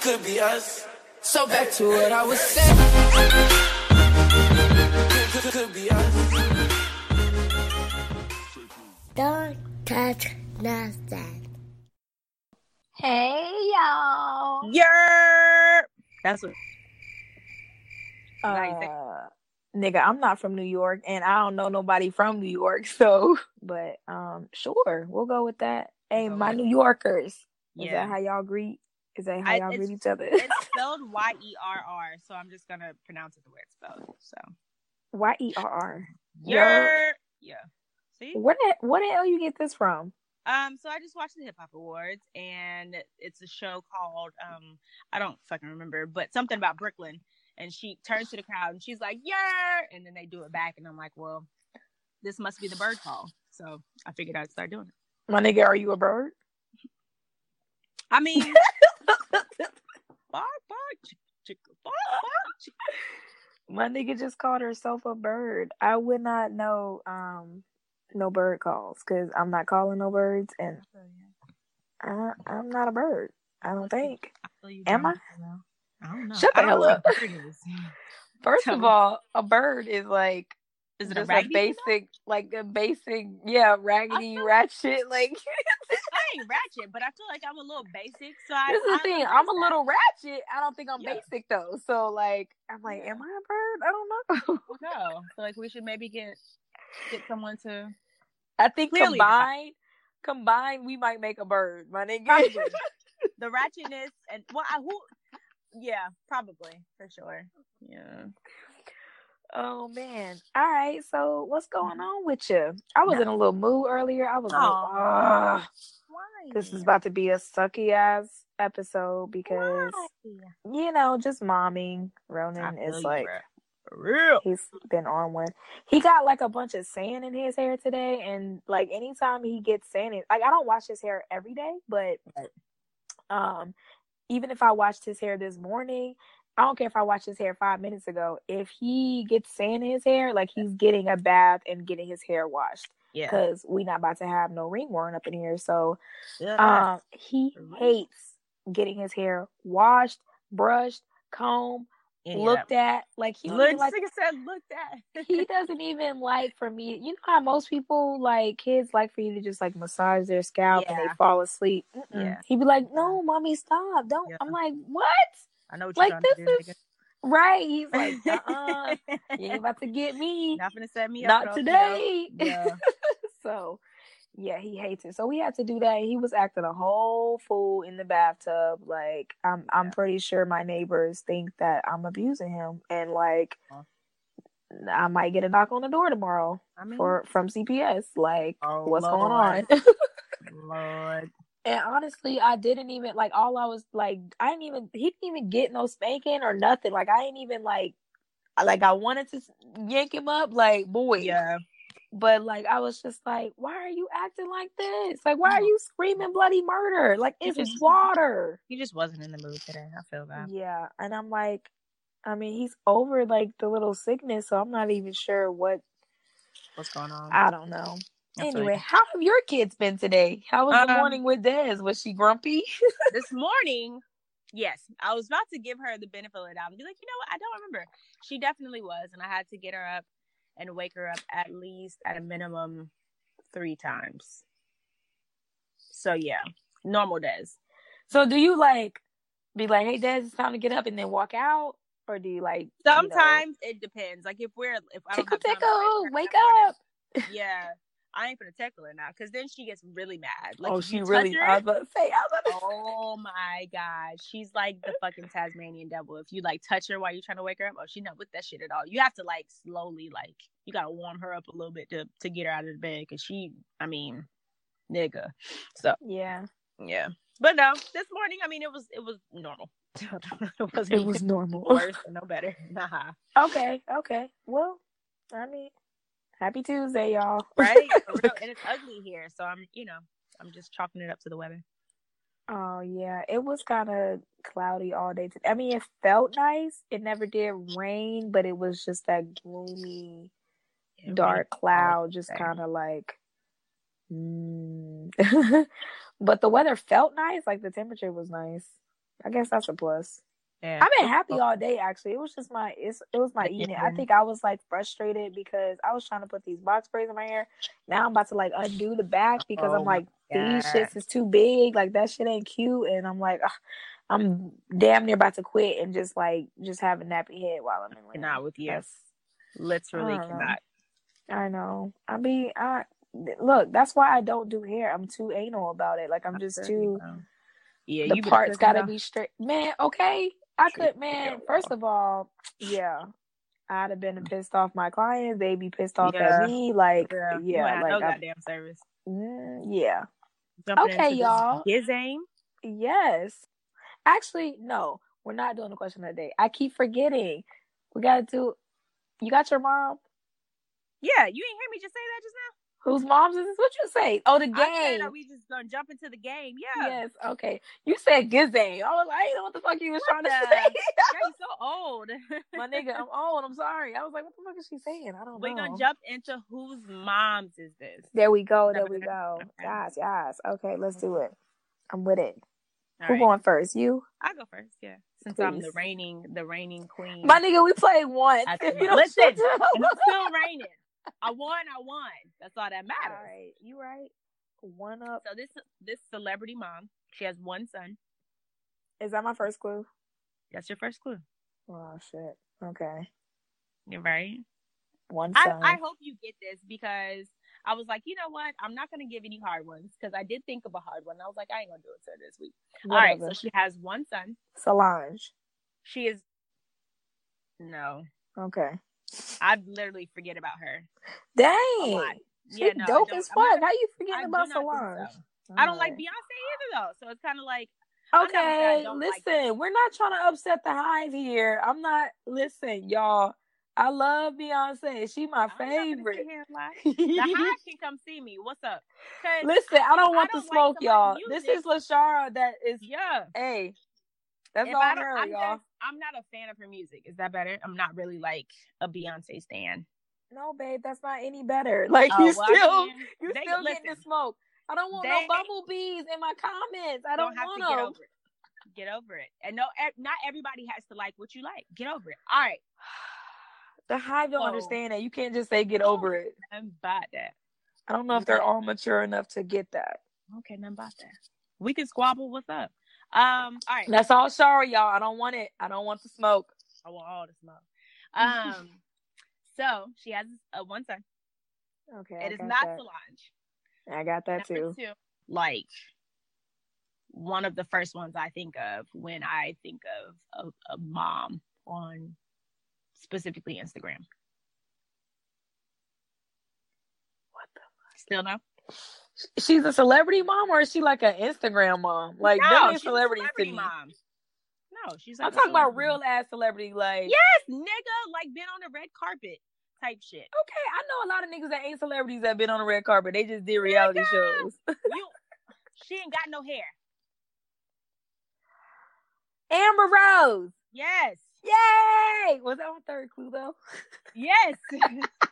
could be us. So back to what I was saying. Could, could, could be us. Don't touch nothing. Hey y'all. Yer. That's what. Nice. Uh, nigga, I'm not from New York and I don't know nobody from New York, so but um sure, we'll go with that. Hey, Go my with New Yorkers. Is Yeah. that how y'all greet? Is that how I- y'all greet each other? It's spelled Y E R R, so I'm just gonna pronounce it the way it's spelled. So. Y E R R. Yer. Yeah. See. Where the where the hell you get this from? Um, so I just watched the Hip Hop Awards, and it's a show called um, I don't fucking remember, but something about Brooklyn. And she turns to the crowd and she's like, "Yeah!" And then they do it back, and I'm like, "Well, this must be the bird call." So I figured I'd start doing it. My nigga, are you a bird? I mean, bark, chick, chick, bark, bark. chick. My nigga just called herself a bird. I would not know um no bird calls because I'm not calling no birds and I, I'm not a bird. I don't think. feel you Am doing it, though. I don't know. Shut the hell up. a bird is. First Tell of me. all, a bird is like Is it a just a raggedy? tail? basic, like a basic, yeah, raggedy ratchet. Like I ain't ratchet, but I feel like I'm a little basic. So I. this is the thing. I'm a little ratchet. I don't think I'm Yeah. basic though. So like, I'm like, am I a bird? I don't know. No, so like we should maybe get get someone to I think Clearly not. combined, combined, we might make a bird. My nigga. The ratchetness and well, I, who? Yeah, probably for sure. Yeah. Oh man. All right. So what's going on with you? I was in a little mood earlier. I was like, Aw. Why? this is about to be a sucky ass episode because you know, just momming. Ronan is like real. he's been on one. He got like a bunch of sand in his hair today, and like anytime he gets sand, in, like I don't wash his hair every day, but um, even if I washed his hair this morning, I don't care if I washed his hair five minutes ago. If he gets sand in his hair, like he's getting a bath and getting his hair washed Yeah. because we not about to have no ringworm up in here. So yeah. um, he hates getting his hair washed, brushed, combed, of looked at. Like he don't Look, even like said, looked at. he doesn't even like for me. You know how most people like kids like for you to just like massage their scalp and they fall asleep. Mm-mm. Yeah. He'd be like, "No, mommy, stop! Don't." Yeah. I'm like, "What?" I know what Like, you're trying this to do. is- Right? He's like, nigga. "Uh, you ain't about to get me. Not gonna set me up. Not today." you know? Yeah. so, yeah, he hates it. So we had to do that. He was acting a whole fool in the bathtub. Like, I'm, I'm pretty sure my neighbors think that I'm abusing him, and like, Huh. I might get a knock on the door tomorrow I mean, for from CPS. Like, Oh, what's going on? Lord. And honestly, I didn't even like. All I was like, I didn't even. He didn't even get no spanking or nothing. Like, I didn't even like. Like I wanted to yank him up, like boy. Yeah. But like I was just like, why are you acting like this? Like, why are you screaming bloody murder? Like it's just- water. He just wasn't in the mood today. I feel that. Yeah, and I'm like, I mean, he's over like the little sickness, so I'm not even sure what. What's going on? I don't know. Anyway, you. how have your kids been today? How was the Um, morning with Des? Was she grumpy? this morning, yes, I was about to give her the benefit of the doubt and be like, you know what? I don't remember. She definitely was, and I had to get her up and wake her up at least at a minimum three times. So yeah, normal days. So do you like be like, hey Des, it's time to get up and then walk out? Or do you like you know, Sometimes it depends. Like if we're if I don't tickle tickle, wake wake her in the morning, up. Yeah, I ain't gonna tackle her now because then she gets really mad. Like oh, she really her- I was about to say, I was about to Oh my god, she's like the fucking Tasmanian devil. If you like touch her while you're trying to wake her up, oh, she's not with that shit at all. You have to like slowly, like you gotta warm her up a little bit to to get her out of the bed because she, I mean, nigga. So Yeah. yeah, but no, this morning, I mean, it was it was normal. it It was normal. worse no better. Nah, Okay, okay. Well, I mean, happy Tuesday, y'all. right? And it's ugly here, so I'm, you know, I'm just chalking it up to the weather. Oh yeah, it was kind of cloudy all day. Today. I mean, it felt nice. It never did rain, but it was just that gloomy, It dark cloud, just kind of like. Mm. but the weather felt nice. Like the temperature was nice. I guess that's a plus. I've been happy all day actually. It was just my it's it was my eating. I think I was like frustrated because I was trying to put these box braids in my hair. Now I'm about to like undo the back because Oh I'm like these shits is too big. Like that shit ain't cute, and I'm like ugh, I'm damn near about to quit and just like just have a nappy head while I'm in. labor. Cannot with you. That's- Literally I don't know. cannot. I know. I mean, I look. That's why I don't do hair. I'm too anal about it. Like I'm just too. Yeah, the you parts gotta be straight. Man, okay. I could, man. First of all, yeah, I'd have been pissed off my clients. They'd be pissed off Yeah. at me. Like, Yeah, yeah, you ain't had no like, I, goddamn service. mm, yeah, Jumping Okay, y'all. His aim. yes. Actually, no, we're not doing the question of the day. I keep forgetting. We gotta do. You got your mom. Yeah, you ain't hear me just say that just now. Whose mom's is this? What you say? Oh, the game. I we just gonna jump into the game? Yeah. Yes. Okay. You said Gizane. I was like, I didn't know what the fuck you was trying to say. Yeah, you so old. My nigga, I'm old. I'm sorry. I was like, what the fuck is she saying? I don't know. We're gonna jump into whose moms is this? There we go. There we go. Yes, yes. Okay, let's do it. I'm with it. All Who right. going first? You? I'll go first, yeah. Since I'm the reigning the reigning queen. My nigga, we played once. If you don't Listen, shut your- and I'm still reigning. I won, I won. That's all that matters. right, you right. One up. So this this celebrity mom, she has one son. Is that my first clue? That's your first clue. Oh shit. Okay. You're right. One I, son. I hope you get this because I was like, you know what? I'm not gonna give any hard ones because I did think of a hard one. I was like, I ain't gonna do it to her this week. All right, so she has one son. Solange. She is no, Okay. I literally forget about her. Dang. lot. She Yeah, no, dope don't- as fuck. not- How you I forgetting do about Solange? so. I don't like Beyonce either though, so it's kind of like I'm not gonna say I Okay, don't like listen, we're not trying to upset the hive here. I'm not. Listen, y'all. I love Beyonce. She my I'm not gonna sit favorite. The hive can come see me. What's up? listen, I don't I want don't the smoke, somebody's y'all. This music- is Lashara. That is. yeah, Hey, that's if all I don't, her, I'm y'all. just, I'm not a fan of her music. Is that better? I'm not really like a Beyonce stan. No, babe, that's not any better. Like Oh, you well, I still, mean, you still getting the smoke. I don't want They- no bumblebees in my comments. I don't, have want to get over it. Get over it. And no, not everybody has to like what you like. Get over it. All right, The hive don't So- understand that. You can't just say get over it. I'm about that. I don't know if they're all mature enough to get that. Okay, nothing about that. We can squabble. What's up? Um. All right. That's all sorry, y'all. I don't want it. I don't want the smoke. I want all the smoke. Um. so she has a one son. Okay. It I is not that. Solange. I got that Number too. two, like one of the first ones I think of when I think of a, a mom on specifically Instagram. What the? Still no? She's a celebrity mom, or is she like an Instagram mom? Like no, she's a celebrity to mom. No, she's. Like I'm talking about celebrity. real ass celebrity. Like, Yes, nigga, like been on the red carpet type shit. okay, I know a lot of niggas that ain't celebrities that been on the red carpet. They just did reality Nigga. shows. You, she ain't got no hair. Amber Rose. Yes, Yay! Was that my third clue though? yes.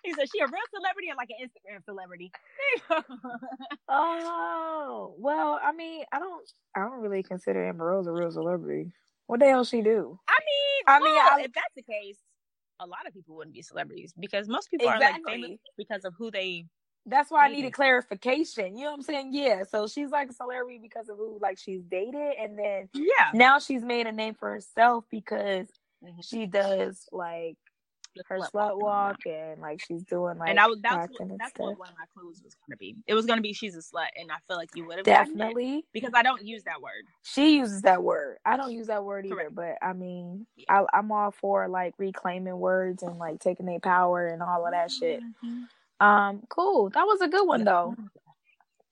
he said she a real celebrity or like an Instagram celebrity. Oh well, I mean, I don't, I don't really consider Amber Rose a real celebrity. What the hell she do? I mean, I mean, well, I- if that's the case, a lot of people wouldn't be celebrities because most people are like famous because of who they. That's why I Dated. needed clarification. You know what I'm saying? Yeah. So she's like a celebrity because of who like she's dated, and then Yeah, now she's made a name for herself because Mhm. she does like her Slut slut walking walk and like she's doing like and I was that's what, and that's what one of my clues was to be. It was to be she's a slut, and I feel like you would have Definitely, because I don't use that word. she uses that word. I don't use that word either, but I mean, Yeah. I, I'm all for like reclaiming words and like taking their power and all of that shit. Mhm. Um, cool. That was a good one though.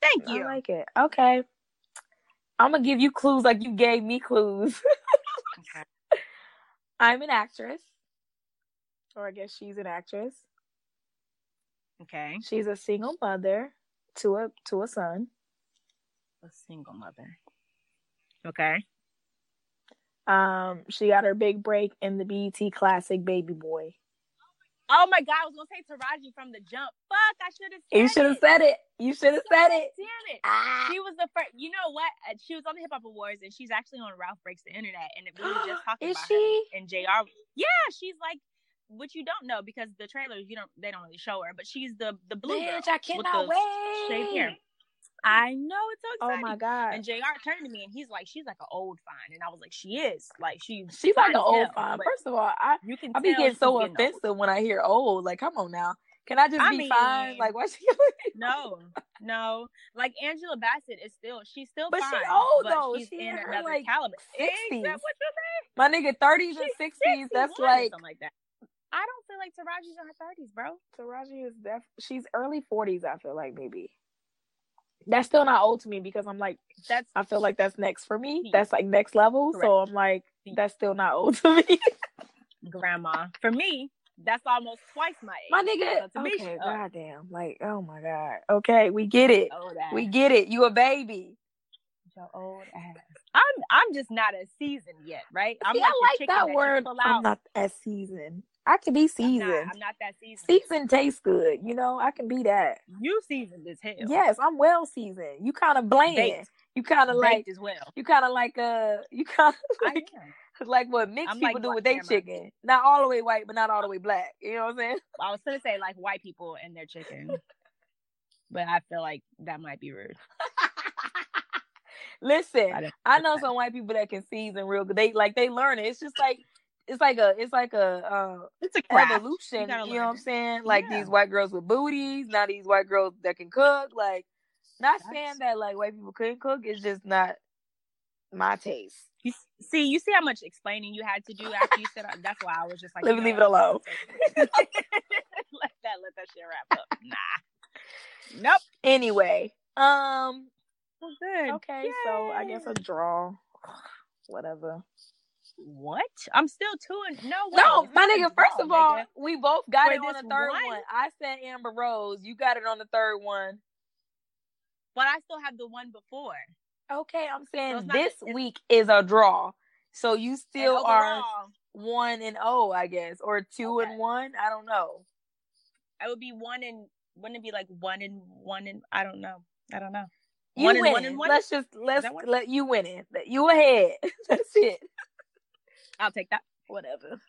Thank you. I like it. Okay. I'm gonna give you clues like you gave me clues. Okay. I'm an actress. Or I guess she's an actress. Okay, She's a single mother to a to a son. a single mother. Okay, Um, she got her big break in the BET Classic Baby Boy. Oh my god, I was gonna say Taraji from the jump. Fuck, I should have. You should have said it. You should have said it. Damn it. Ah. She was the first. You know what? Uh, She was on the Hip Hop Awards, and she's actually on Ralph Breaks the Internet, and it we were just talking Is about she? her. And Jr. Yeah, she's like, which you don't know because the trailers you don't they don't really show her, but she's the the blue girl. Bitch, I with cannot shaved hair. wait. I know it's so exciting. Oh my god. And Jr. turned to me and he's like, she's like an old fine, and I was like, she is like she. She's like an old fine. First of all, I You can. I be getting so getting old. offensive when I hear old. Like, come on now. Can I just I be fine? Like, why she? No, no. Like Angela Bassett is still she's still But she old, but though. She's She in in her, another like, caliber. 60s. Is that what you say? My nigga, thirties and sixties. That's 61 like something like that. I don't feel like Taraji's in her thirties, bro. Taraji is def. She's early forties. I feel like maybe. That's still not old to me because I'm like That's I feel like that's next for me. That's like next level. So I'm like that's still not old to me. grandma. For me, that's almost twice my age. My nigga. So me, Okay, up. goddamn. Like, oh my god. Okay, we get it. We get it. You a baby. Your old ass. I'm I'm just not as seasoned yet, right? I'm See, like I like that word. I'm not as seasoned. I can be I'm seasoned. not, I'm not that seasoned. Seasoned tastes good. You know, I can be that. You seasoned as hell. Yes, I'm well seasoned. You kind of bland. Baked. You kind of like. As well. You kind of like uh. You kind of like like what mixed I'm people like do with their chicken. Not all the way white, but not all the way black. You know what I'm saying? I was gonna say like white people and their chicken, but I feel like that might be rude. Listen, I I know some white people that can season real good. They like they learn it. It's just like it's like a it's like a uh, It's a craft. evolution. You You, know what I'm saying? Like Yeah. these white girls with booties, now these white girls that can cook. Like, not That's- saying that like white people couldn't cook. It's just not my taste. You see, you see how much explaining you had to do after you said that's why I was just like, Let me leave it alone. let that let that shit wrap up. Nah. Nope. Anyway, um, Well, good. okay, so I guess a draw. Whatever. What? I'm still two and no. way. No, my nigga. First of all, nigga. we both got For it on the third one. one. I said Amber Rose. You got it on the third one. but I still have the one before. Okay, I'm saying not- this it's- week is a draw. So you still are one and oh, I guess, or two Okay. and one. I don't know. I would be one and wouldn't it be like one and one and I don't know. I don't know. You One and one and one? Let's just let's let you winning. You ahead. That's it. I'll take that. Whatever.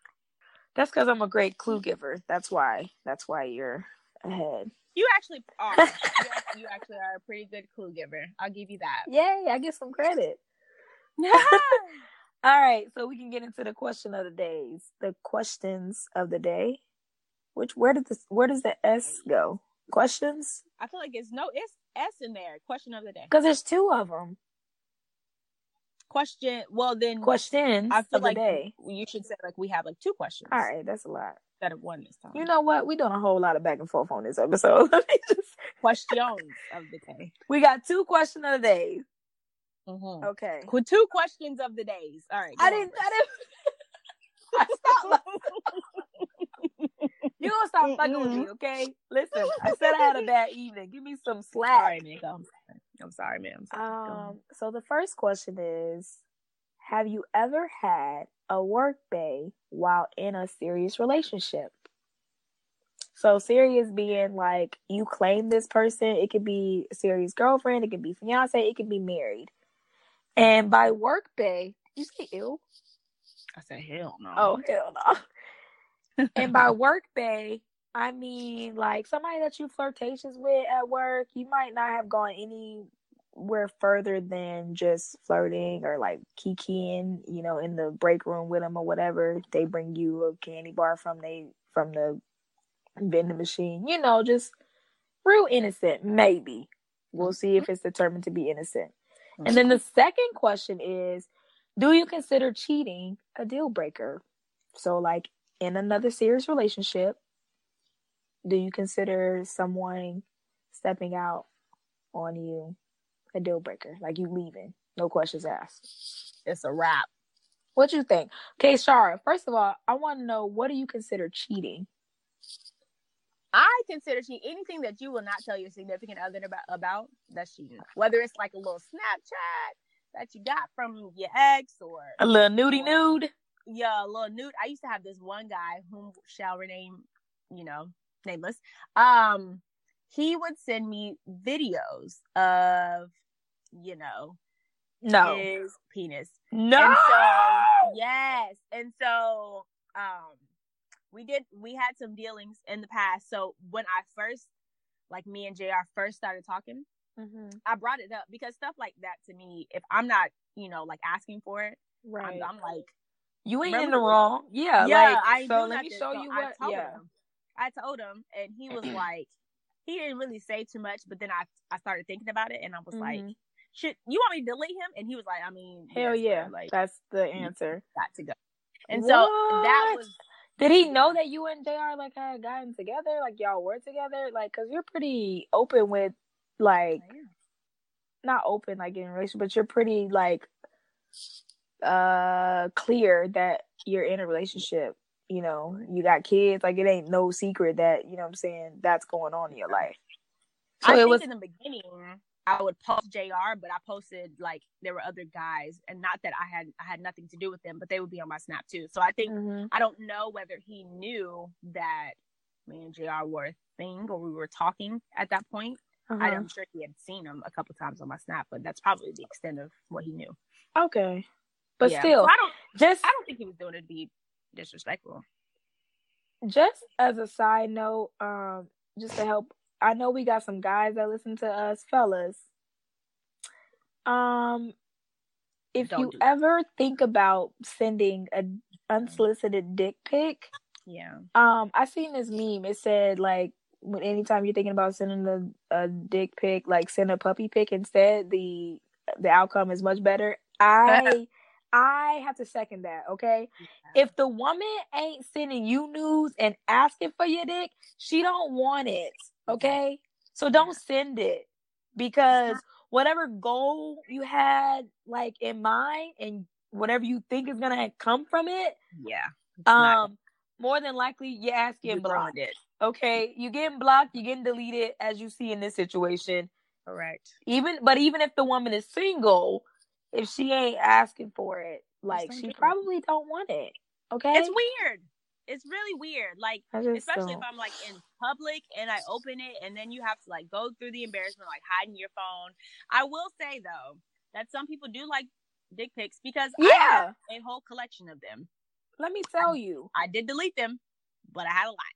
That's because I'm a great clue giver. That's why. That's why you're ahead. You actually are. you, act- you actually are a pretty good clue giver. I'll give you that. Yay! I get some credit. All right, so we can get into the question of the days. The questions of the day. Which where did this where does the S go? Questions? I feel like it's no it's S in there. Question of the day. Because there's two of them. Question. Well, then Questions I feel of the like day. you should say like we have like two questions. All right, that's a lot. Instead of one this time. You know what? We're doing a whole lot of back and forth on this episode. Let me just. questions of the day. We got two questions of the day. Mm-hmm. Okay. Two questions of the days. All right. I didn't. I didn't. I stopped. You gonna stop fucking with me, okay? Listen, I said I had a bad evening. Give me some slack. Sorry, nigga. I'm sorry. I'm sorry, ma'am. Sorry. Um, so the first question is Have you ever had a work bay while in a serious relationship? So serious being like you claim this person, it could be a serious girlfriend, it could be fiance, it could be married. And by work bay, you say ill? I said hell no. Oh hell no. and by work bay, I mean like somebody that you flirtatious with at work. You might not have gone anywhere further than just flirting or like kikiing, you know, in the break room with them or whatever. They bring you a candy bar from they from the vending machine, you know, just real innocent. Maybe we'll see if mm-hmm. it's determined to be innocent. And then the second question is, do you consider cheating a deal breaker? So, like in another serious relationship, do you consider someone stepping out on you a deal breaker? Like you leaving, no questions asked. it's a wrap. What do you think? Okay, Shara, first of all, I want to know what do you consider cheating? I consider cheating anything that you will not tell your significant other about about that's cheating. Whether it's like a little Snapchat that you got from your ex or A little nudie nude? yeah, a little nude. I used to have this one guy whom shall rename you know, nameless. Um, he would send me videos of, you know, No. his penis. no. And so yes, and so um, we did. We had some dealings in the past. So when I first, like me and Jr. first started talking, Mhm. I brought it up because stuff like that to me, if I'm not, you know, like asking for it, Right. I'm, I'm like, you ain't in the wrong. Yeah. yeah, like, I so let me show So you what. Yeah. him. I told him, and he was like, he didn't really say too much, but then I I started thinking about it, and I was like, Mhm. should you want me to delete him? And he was like, I mean, Hell yes, yeah. bro, like That's the answer. got to go. And so that was Did he know that you and Jr. like had gotten together? Like y'all were together? Like, cause you're pretty open with, like, not open like in relationship, but you're pretty like, uh, clear that you're in a relationship. You know, you got kids. Like, it ain't no secret that you know what I'm saying that's going on in your life. So I it think was. in the beginning I would post JR, but I posted like there were other guys, and not that I had I had nothing to do with them, but they would be on my snap too. So I think Mhm. I don't know whether he knew that me and JR were a thing or we were talking at that point. I, Uh-huh. I'm sure he had seen him a couple times on my snap, but that's probably the extent of what he knew. Okay, but Yeah. still, So I don't just I don't think he was doing it to be disrespectful. just as a side note, um, just to help, I know we got some guys that listen to us, fellas. Um, if Don't you do ever think about sending a unsolicited dick pic, Yeah. um, I seen this meme. It said like, when anytime you're thinking about sending a, a dick pic, like send a puppy pic instead. The the outcome is much better. I I have to second that. Okay, if the woman ain't sending you news and asking for your dick, she don't want it. Okay, so don't send it because whatever goal you had like in mind and whatever you think is gonna come from it, Yeah. Um, more than likely your ass you getting ruined blocked. it. Okay, you getting blocked, you getting deleted, as you see in this situation. Correct. Even, but even if the woman is single, if she ain't asking for it, like she probably don't want it. Okay, It's weird. It's really weird. Like especially don't. if I'm like in public and I open it and then you have to like go through the embarrassment like hiding your phone. I will say though that some people do like dick pics because I Yeah. have a whole collection of them. Let me tell you. I did delete them, but I had a lot.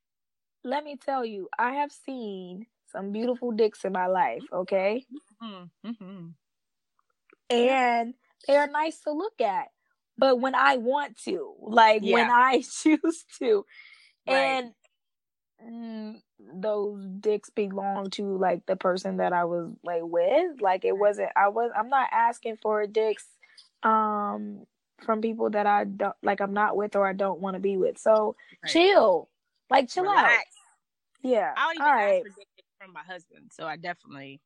Let me tell you. I have seen some beautiful dicks in my life. Okay, Mm-hmm. And they are nice to look at. But when I want to, like when I choose to, Right. and mm, those dicks belong to like the person that I was like with. Like it wasn't. I was. I'm not asking for dicks, um, from people that I don't like. I'm not with or I don't want to be with. So Right. chill, like chill out. Yeah. I don't even All ask right. for dick pics from my husband, so I definitely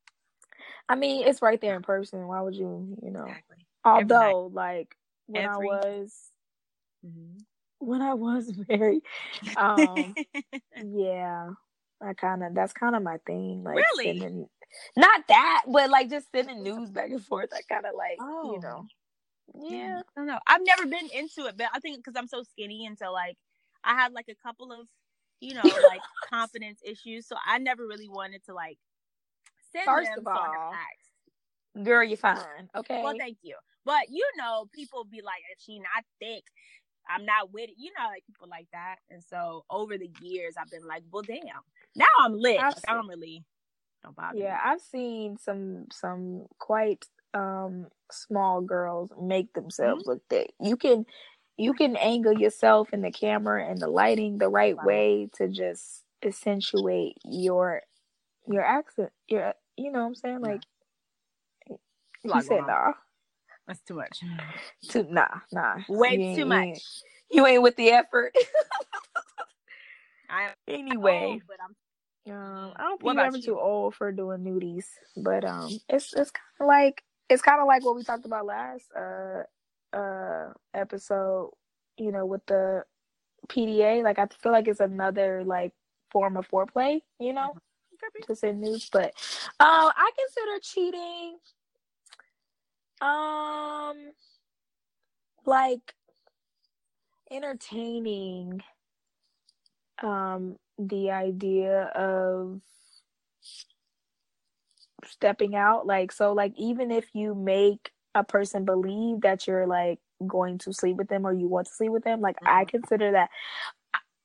I mean, it's right there in person. Why would you? You know. exactly. Although, like when Every- I was Mhm. when I was married, um, yeah, I kind of that's kind of my thing. Like Really? sending, not that, but like just sending news back and forth. I kind of like Oh. you know, yeah. I don't know. I've never been into it, but I think because I'm so skinny and so like I had like a couple of, you know, like confidence issues. So I never really wanted to like send First them. of so I never all. Girl, you're fine. Okay. Well, thank you. But you know, people be like, if she not thick, I'm not with it. You know, like people like that. And so over the years, I've been like, well, damn. Now I'm lit. Like, I don't really don't bother. yeah, me. I've seen some some quite um small girls make themselves Mm-hmm. look thick. You can you can angle yourself in the camera and the lighting the right Right. way to just accentuate your your accent. Your you know what I'm saying? Like he said on. nah. That's too much. Too nah, nah. Way too much. You ain't with the effort. I am anyway. old, but I'm Um, I don't think ever too old for doing nudies, but um, it's it's kind of like it's kind of like what we talked about last uh uh episode. You know, with the PDA, like I feel like it's another like form of foreplay. You know, to send nudes, but um, I consider cheating um like entertaining um the idea of stepping out like so like even if you make a person believe that you're like going to sleep with them or you want to sleep with them like i Mhm. consider that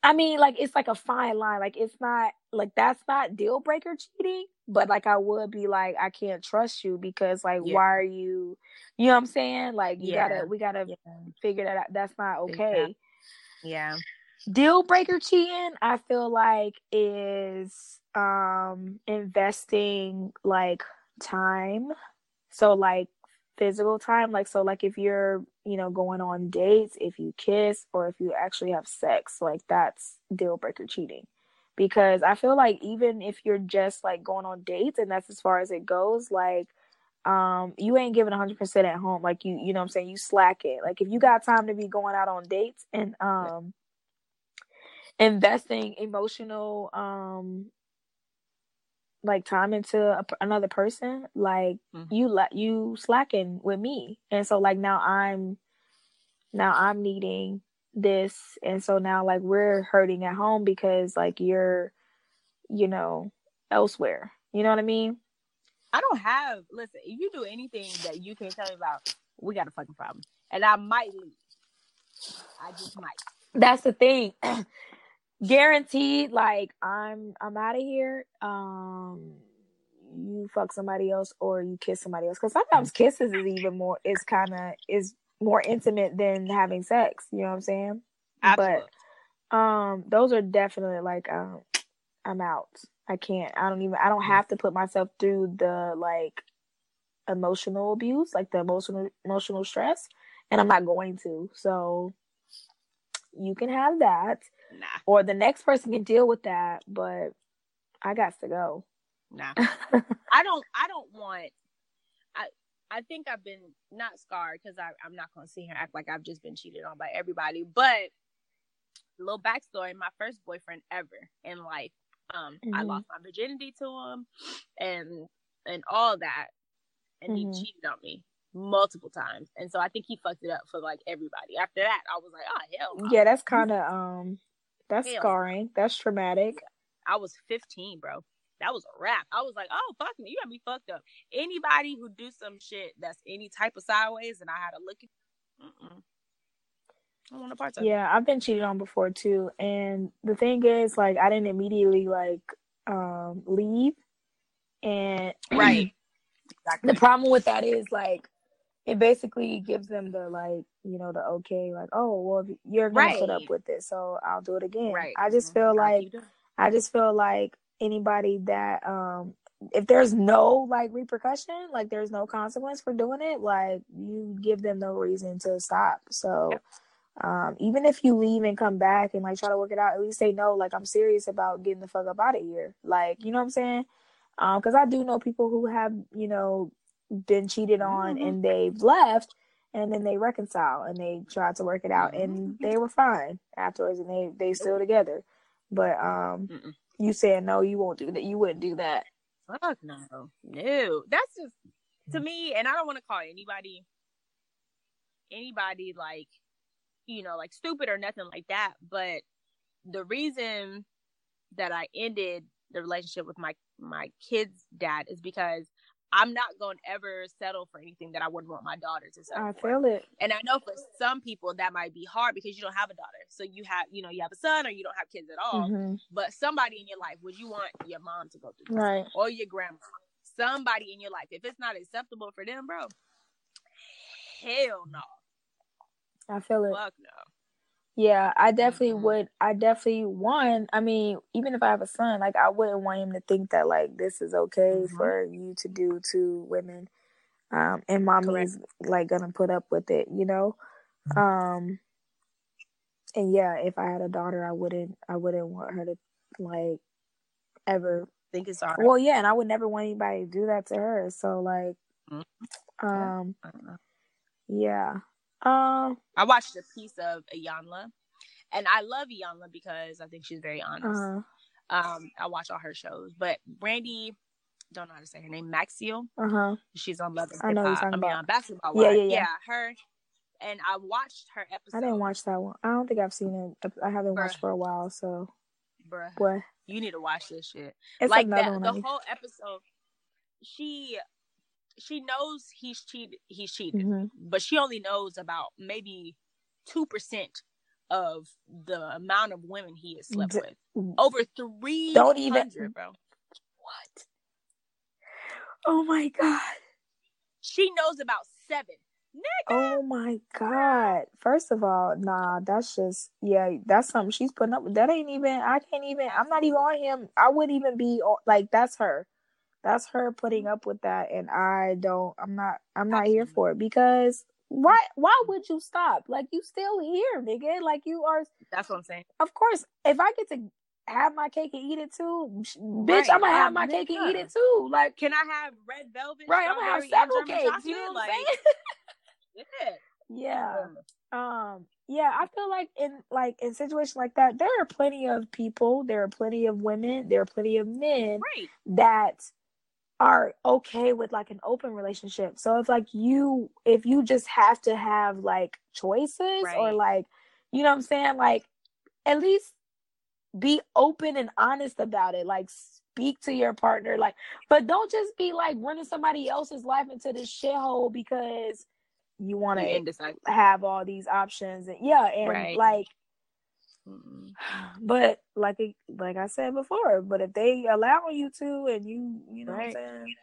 i mean like it's like a fine line like it's not like that's not deal breaker cheating but like i would be like i can't trust you because like Yeah. why are you you know what i'm saying like you Yeah. gotta we gotta Yeah. figure that out that's not okay. Yeah. deal breaker cheating i feel like is um investing like time so like physical time like so like if you're you know going on dates if you kiss or if you actually have sex like that's deal breaker cheating. Because i feel like even if you're just like going on dates and that's as far as it goes like um you ain't giving 100% at home. Like you you know i'm saying? You slack it. Like if you got time to be going out on dates and um investing emotional um like time into a, another person like Mhm. you let you slacking with me and so like now i'm now i'm needing this and so now like we're hurting at home because like you're you know elsewhere you know what i mean I don't have. Listen, if you do anything that you can tell me about, we got a fucking problem, and I might leave. I just might. that's the thing guaranteed like i'm i'm out of here. Um you fuck somebody else or you kiss somebody else. Because sometimes kisses is even more is kind of is more intimate than having sex you know what i'm saying? Absolutely. but um those are definitely like um i'm out. I can't i don't even i don't have to put myself through the like emotional abuse like the emotional emotional stress and i'm not going to. So you can have that nah, or the next person can deal with that but i got to go nah. I don't. I don't want. I. I think I've been not scarred because I. I'm not going to see her act like I've just been cheated on by everybody. But little backstory: my first boyfriend ever in life. Um, I Mhm. lost my virginity to him, and and all that, and Mhm. he cheated on me multiple times. And so I think he fucked it up for like everybody. After that, I was like, oh hell, yeah that's kind of um that's Hell. scarring that's traumatic I was 15, bro. That was a wrap. I was like, oh fuck me, you got me fucked up. Anybody who do some shit that's any type of sideways, and I had to look at, mm-mm. I want a part of. it. Yeah, I've been cheated on before too. And the thing is, like, I didn't immediately like um leave. And Right. Exactly. the problem with that is like it basically gives them the like, you know, the okay, like, oh well you're gonna put up with it, so I'll do it again. right. I just feel like doing it. I just feel like anybody that um if there's no like repercussion, like there's no consequence for doing it, like you give them no reason to stop. So Yep. um even if you leave and come back and like try to work it out, at least say no, like I'm serious about getting the fuck up out of here. Like, you know what I'm saying? Um, because I do know people who have, you know, been cheated on Mhm. and they've left and then they reconcile and they tried to work it out and Mhm. they were fine afterwards and they they still together. But um Mm-mm. you said no, you won't do that. You wouldn't do that. Fuck no, no. That's just to me, and I don't want to call anybody, anybody like, you know, like stupid or nothing like that. But the reason that I ended the relationship with my my kid's dad is because I'm not going to ever settle for anything that I wouldn't want my daughter to settle I for. feel it. And I know for some people that might be hard because you don't have a daughter. So you have, you know, you have a son or you don't have kids at all. hmm But somebody in your life, would you want your mom to go through this? Right. Or your grandma? Somebody in your life. If it's not acceptable for them, bro, hell no. I feel it. Fuck no. Yeah, I definitely Mhm. would. I definitely one. I mean, even if I have a son, like I wouldn't want him to think that like this is okay Mhm. for you to do to women, um, and mommy's like gonna put up with it, you know. Um, and yeah, if I had a daughter, I wouldn't. I wouldn't want her to like ever. think it's all right. Well, yeah, and I would never want anybody to do that to her. So like, Mhm. um, I don't know. yeah, um, I watched a piece of Iyanla, and I love Iyanla because I think she's very honest. uh, Um, I watch all her shows, but Brandi, don't know how to say her name, Maxiell. uh huh. She's on Love and I Hip know who you're Hop. I talking mean, about. on Basketball Yeah, Wives. yeah, yeah. her. And I watched her episode. I didn't watch that one. I don't think I've seen it. I haven't Bruh. watched for a while, so bruh. What? You need to watch this shit. It's like that, one. the I whole episode. She, she knows he's cheated. He's cheated, Mhm. but she only knows about maybe two percent of the amount of women he has slept D- with. Over three Don't even- bro. What? Oh my god. She knows about seven. Nigga. Oh my god. First of all, nah, that's just yeah, that's something she's putting up with. That ain't even I can't even I'm not even on him. I wouldn't even be on, like that's her. That's her putting up with that and I don't I'm not I'm not here for it because why why would you stop? Like you still here, nigga. Like you are That's what I'm saying. of course if I get to have my cake and eat it too, bitch, Right. I'm gonna have Um, my cake and eat it too. Like Can I have red velvet? right, I'm gonna have several cakes, you know what I'm Like, saying? Yeah. Yeah. Um, yeah, I feel like in like in situations like that, there are plenty of people, there are plenty of women, there are plenty of men Right. that are okay with like an open relationship. So if like you if you just have to have like choices or like you know what I'm saying, like at least be open and honest about it. Like speak to your partner, like but don't just be like running somebody else's life into this shithole because you want to have all these options and yeah and Right. like Mm-mm. but like it- like I said before, but if they allow you to and you you know Right. what I'm saying.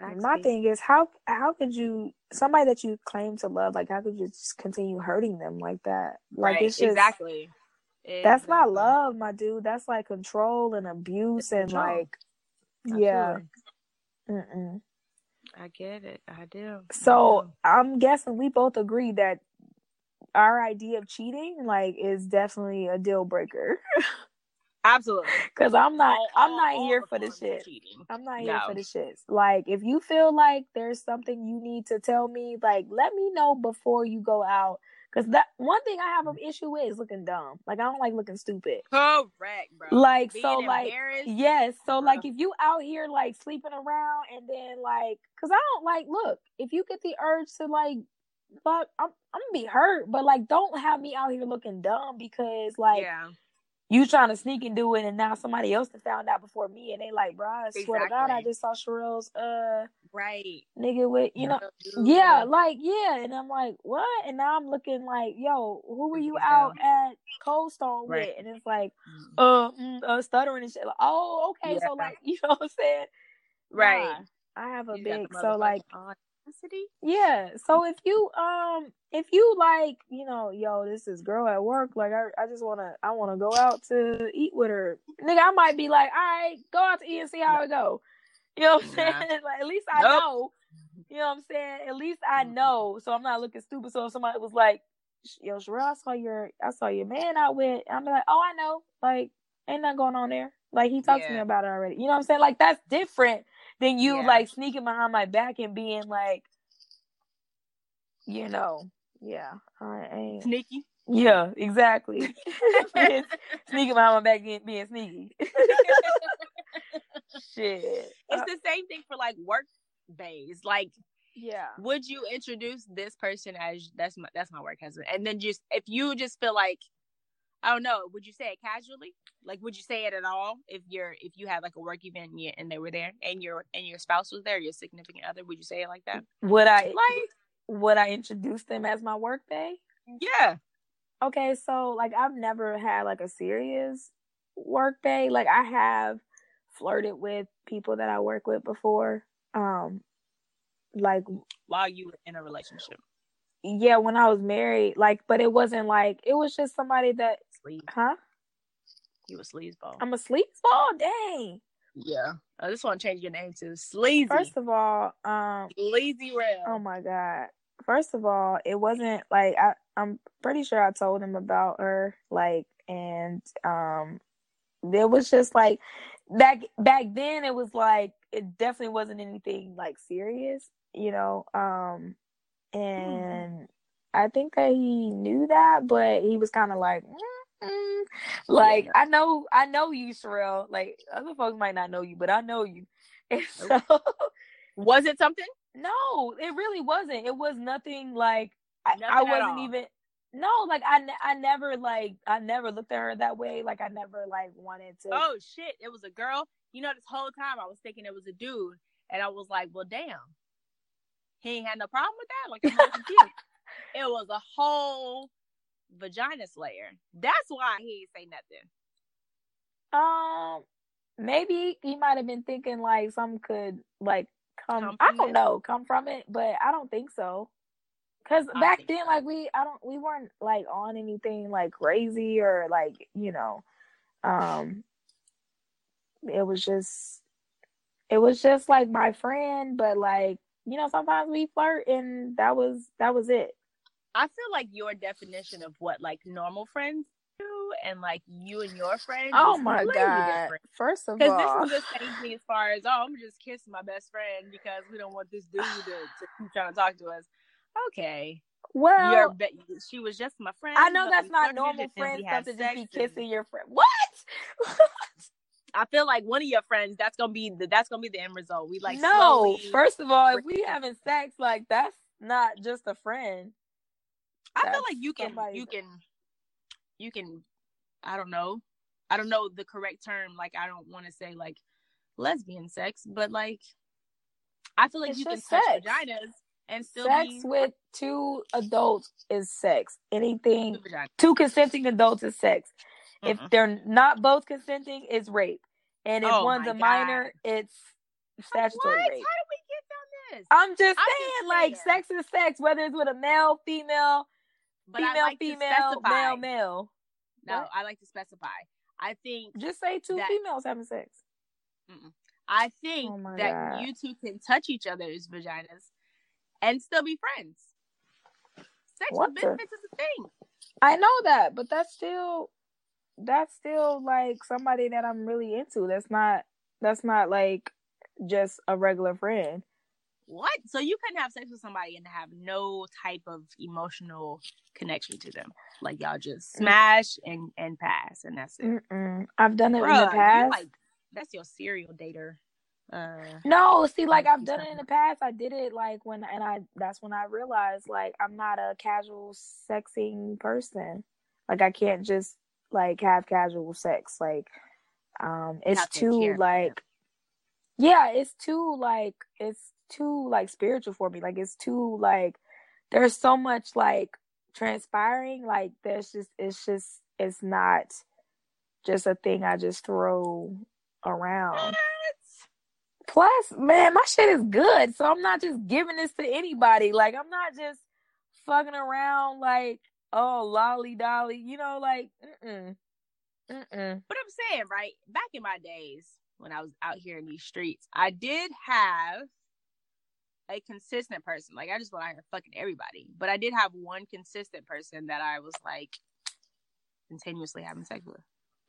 Facts, My thing is how how could you somebody that you claim to love like how could you just continue hurting them like that? Like right. it's just exactly. that's not Exactly. love, my dude. That's like control and abuse It's and control. like yeah. Mm-mm. I get it. I do. So do. I'm guessing we both agree that our idea of cheating like is definitely a deal breaker. absolutely. Cause I'm not All- I'm all- not all here for the shit. I'm not here No. for the shits. Like if you feel like there's something you need to tell me, like let me know before you go out. Cause that one thing I have an issue with is looking dumb. Like I don't like looking stupid. Correct, bro. Like, Being so, like. Yes. So Bruh. like if you out here like sleeping around and then like cause I don't like look, if you get the urge to like fuck I'm I'm gonna be hurt, but like don't have me out here looking dumb because like yeah. you trying to sneak and do it and now somebody else has found out before me and they like, bro, I swear to God I just saw Sherelle's uh Right. nigga with you know Dude, yeah, like yeah, and I'm like, what? And now I'm looking like, yo, who were you Niggas out at Cold Stone Right. with? And it's like, Mm. uh, mm, uh stuttering and shit. Like, oh, okay, Yeah. so like, you know what I'm saying? Right. Nah, I have a You big, so like, motherfucking yeah. So if you um, if you like, you know, yo, this is girl at work. Like, I, I just wanna, I wanna go out to eat with her, nigga. I might be like, all right, go out to eat and see how it go. You know what I'm saying? Like, at least I Nope. know. You know what I'm saying? At least I know, so I'm not looking stupid. So if somebody was like, "Yo, Sherelle, I saw your, I saw your man out with," I'm like, "Oh, I know. Like, ain't nothing going on there. Like, he talked to me about it already. You know what I'm saying? Like, that's different than you Yeah. like sneaking behind my back and being like, you know, yeah, I ain't. Sneaky. Yeah, exactly. Sneaking behind my back and being sneaky. Shit. It's Uh, the same thing for like work days. Like, yeah. would you introduce this person as that's my that's my work husband, and then just if you just feel like I don't know, would you say it casually? Like, would you say it at all if you're if you had like a work event and, you, and they were there and your and your spouse was there, your significant other? Would you say it like that? Would I Like, would I introduce them as my work day? yeah, Okay, so like I've never had like a serious work day. Like I have flirted with people that I work with before. Um like while you were in a relationship, yeah, when I was married, like but it wasn't like it was just somebody that sleaze, huh? you a sleazeball. I'm a sleazeball? Dang. yeah, I just want to change your name to Sleazy. First of all, um Sleazy Rail. Oh my god. First of all, it wasn't like I I'm pretty sure I told him about her like and um it was just like back back then it was like it definitely wasn't anything like serious, you know. Um and I think that he knew that, but he was kind of like mm-mm. like I know I know you, Sherelle. Like other folks might not know you, but I know you. And so Was it something? no, it really wasn't. It was nothing like I, Nothing I at wasn't even no, like I, ne- I never like I never looked at her that way. Like I never like wanted to. Oh shit, it was a girl. You know, this whole time I was thinking it was a dude, and I was like, well, damn, he ain't had no problem with that. Like, it was a whole vagina slayer. That's why he ain't say nothing. Um, maybe he might have been thinking like some could like come. Come I don't it? know, come from it, but I don't think so. Cause I back then, so. like we, I don't, we weren't like on anything like crazy or like you know, um, it was just, it was just like my friend, but like you know, sometimes we flirt and that was that was it. I feel like your definition of what like normal friends do and like you and your friends. Oh my god! different. First of all, Because this is the same thing as far as oh, I'm just kissing my best friend because we don't want this dude to, to keep trying to talk to us. Okay, well, You're be- she was just my friend. I know that's not normal friends stuff to just be and- kissing your friend. What? I feel like one of your friends. That's gonna be the that's gonna be the end result. We like no. slowly- First of all, if we having sex, like that's not just a friend. I feel like you can you can you can I don't know. I don't know the correct term. Like I don't want to say like lesbian sex, but like I feel like It's you can just touch sex. vaginas and still sex be with two adults is sex. Anything two consenting adults is sex. If Mm-mm. they're not both consenting, it's rape. And if Oh one's a minor, it's statutory What? How rape. we get on this? I'm just I'm saying, just like saying. sex is sex, whether it's with a male, female, but I female, like to female, specify. male, male. No, What? I like to specify. I think Just say two That- females having sex. I think Oh that God. you two can touch each other's vaginas and still be friends. Sexual What the- benefits is a thing. I know that, but that's still that's still like somebody that I'm really into. That's not that's not like just a regular friend. What? So you couldn't have sex with somebody and have no type of emotional connection to them? Like y'all just smash and and pass, and that's it. Mm-mm. I've done it in Bruh, the you past. like that's your serial dater. Uh, no, see, like I've done it in the past. I did it like when, and I that's when I realized like I'm not a casual sexing person. Like I can't just like have casual sex. Like, um, it's to too like, yeah, it's too like it's too like spiritual for me. Like it's too like there's so much like transpiring. Like there's just it's just it's not just a thing I just throw around. Plus, man, my shit is good, so I'm not just giving this to anybody. Like, I'm not just fucking around like, oh, lolly dolly, you know, like, mm-mm, mm-mm. But I'm saying, right, back in my days when I was out here in these streets, I did have a consistent person. Like I just went out here fucking everybody. But I did have one consistent person that I was like continuously having sex with.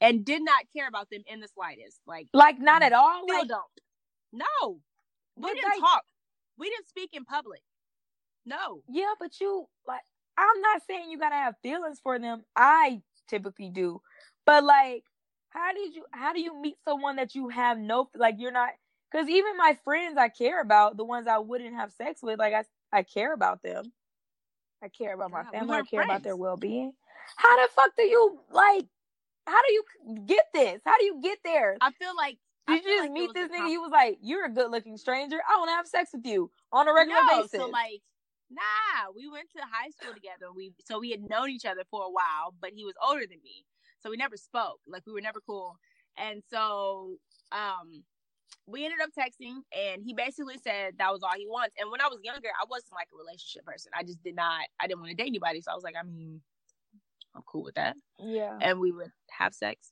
And did not care about them in the slightest. Like Like, not at all. Like, don't. No. We didn't like- talk. We didn't speak in public. No. yeah, but you like, I'm not saying you gotta have feelings for them. I typically do, but like, how did you? How do you meet someone that you have no like? You're not because even my friends I care about, the ones I wouldn't have sex with, like I I care about them. I care about my family. I care about their well being. How the fuck do you like? How do you get this? How do you get there? I feel like I Did feel you just like meet this nigga? You was like, you're a good looking stranger. I want to have sex with you on a regular no, basis. So like, nah, we went to high school together. We so we had known each other for a while, but he was older than me, so we never spoke. Like we were never cool, and so um, we ended up texting, and he basically said that was all he wants. And when I was younger, I wasn't like a relationship person. I just did not. I didn't want to date anybody, so I was like, I mean, I'm cool with that. yeah. And we would have sex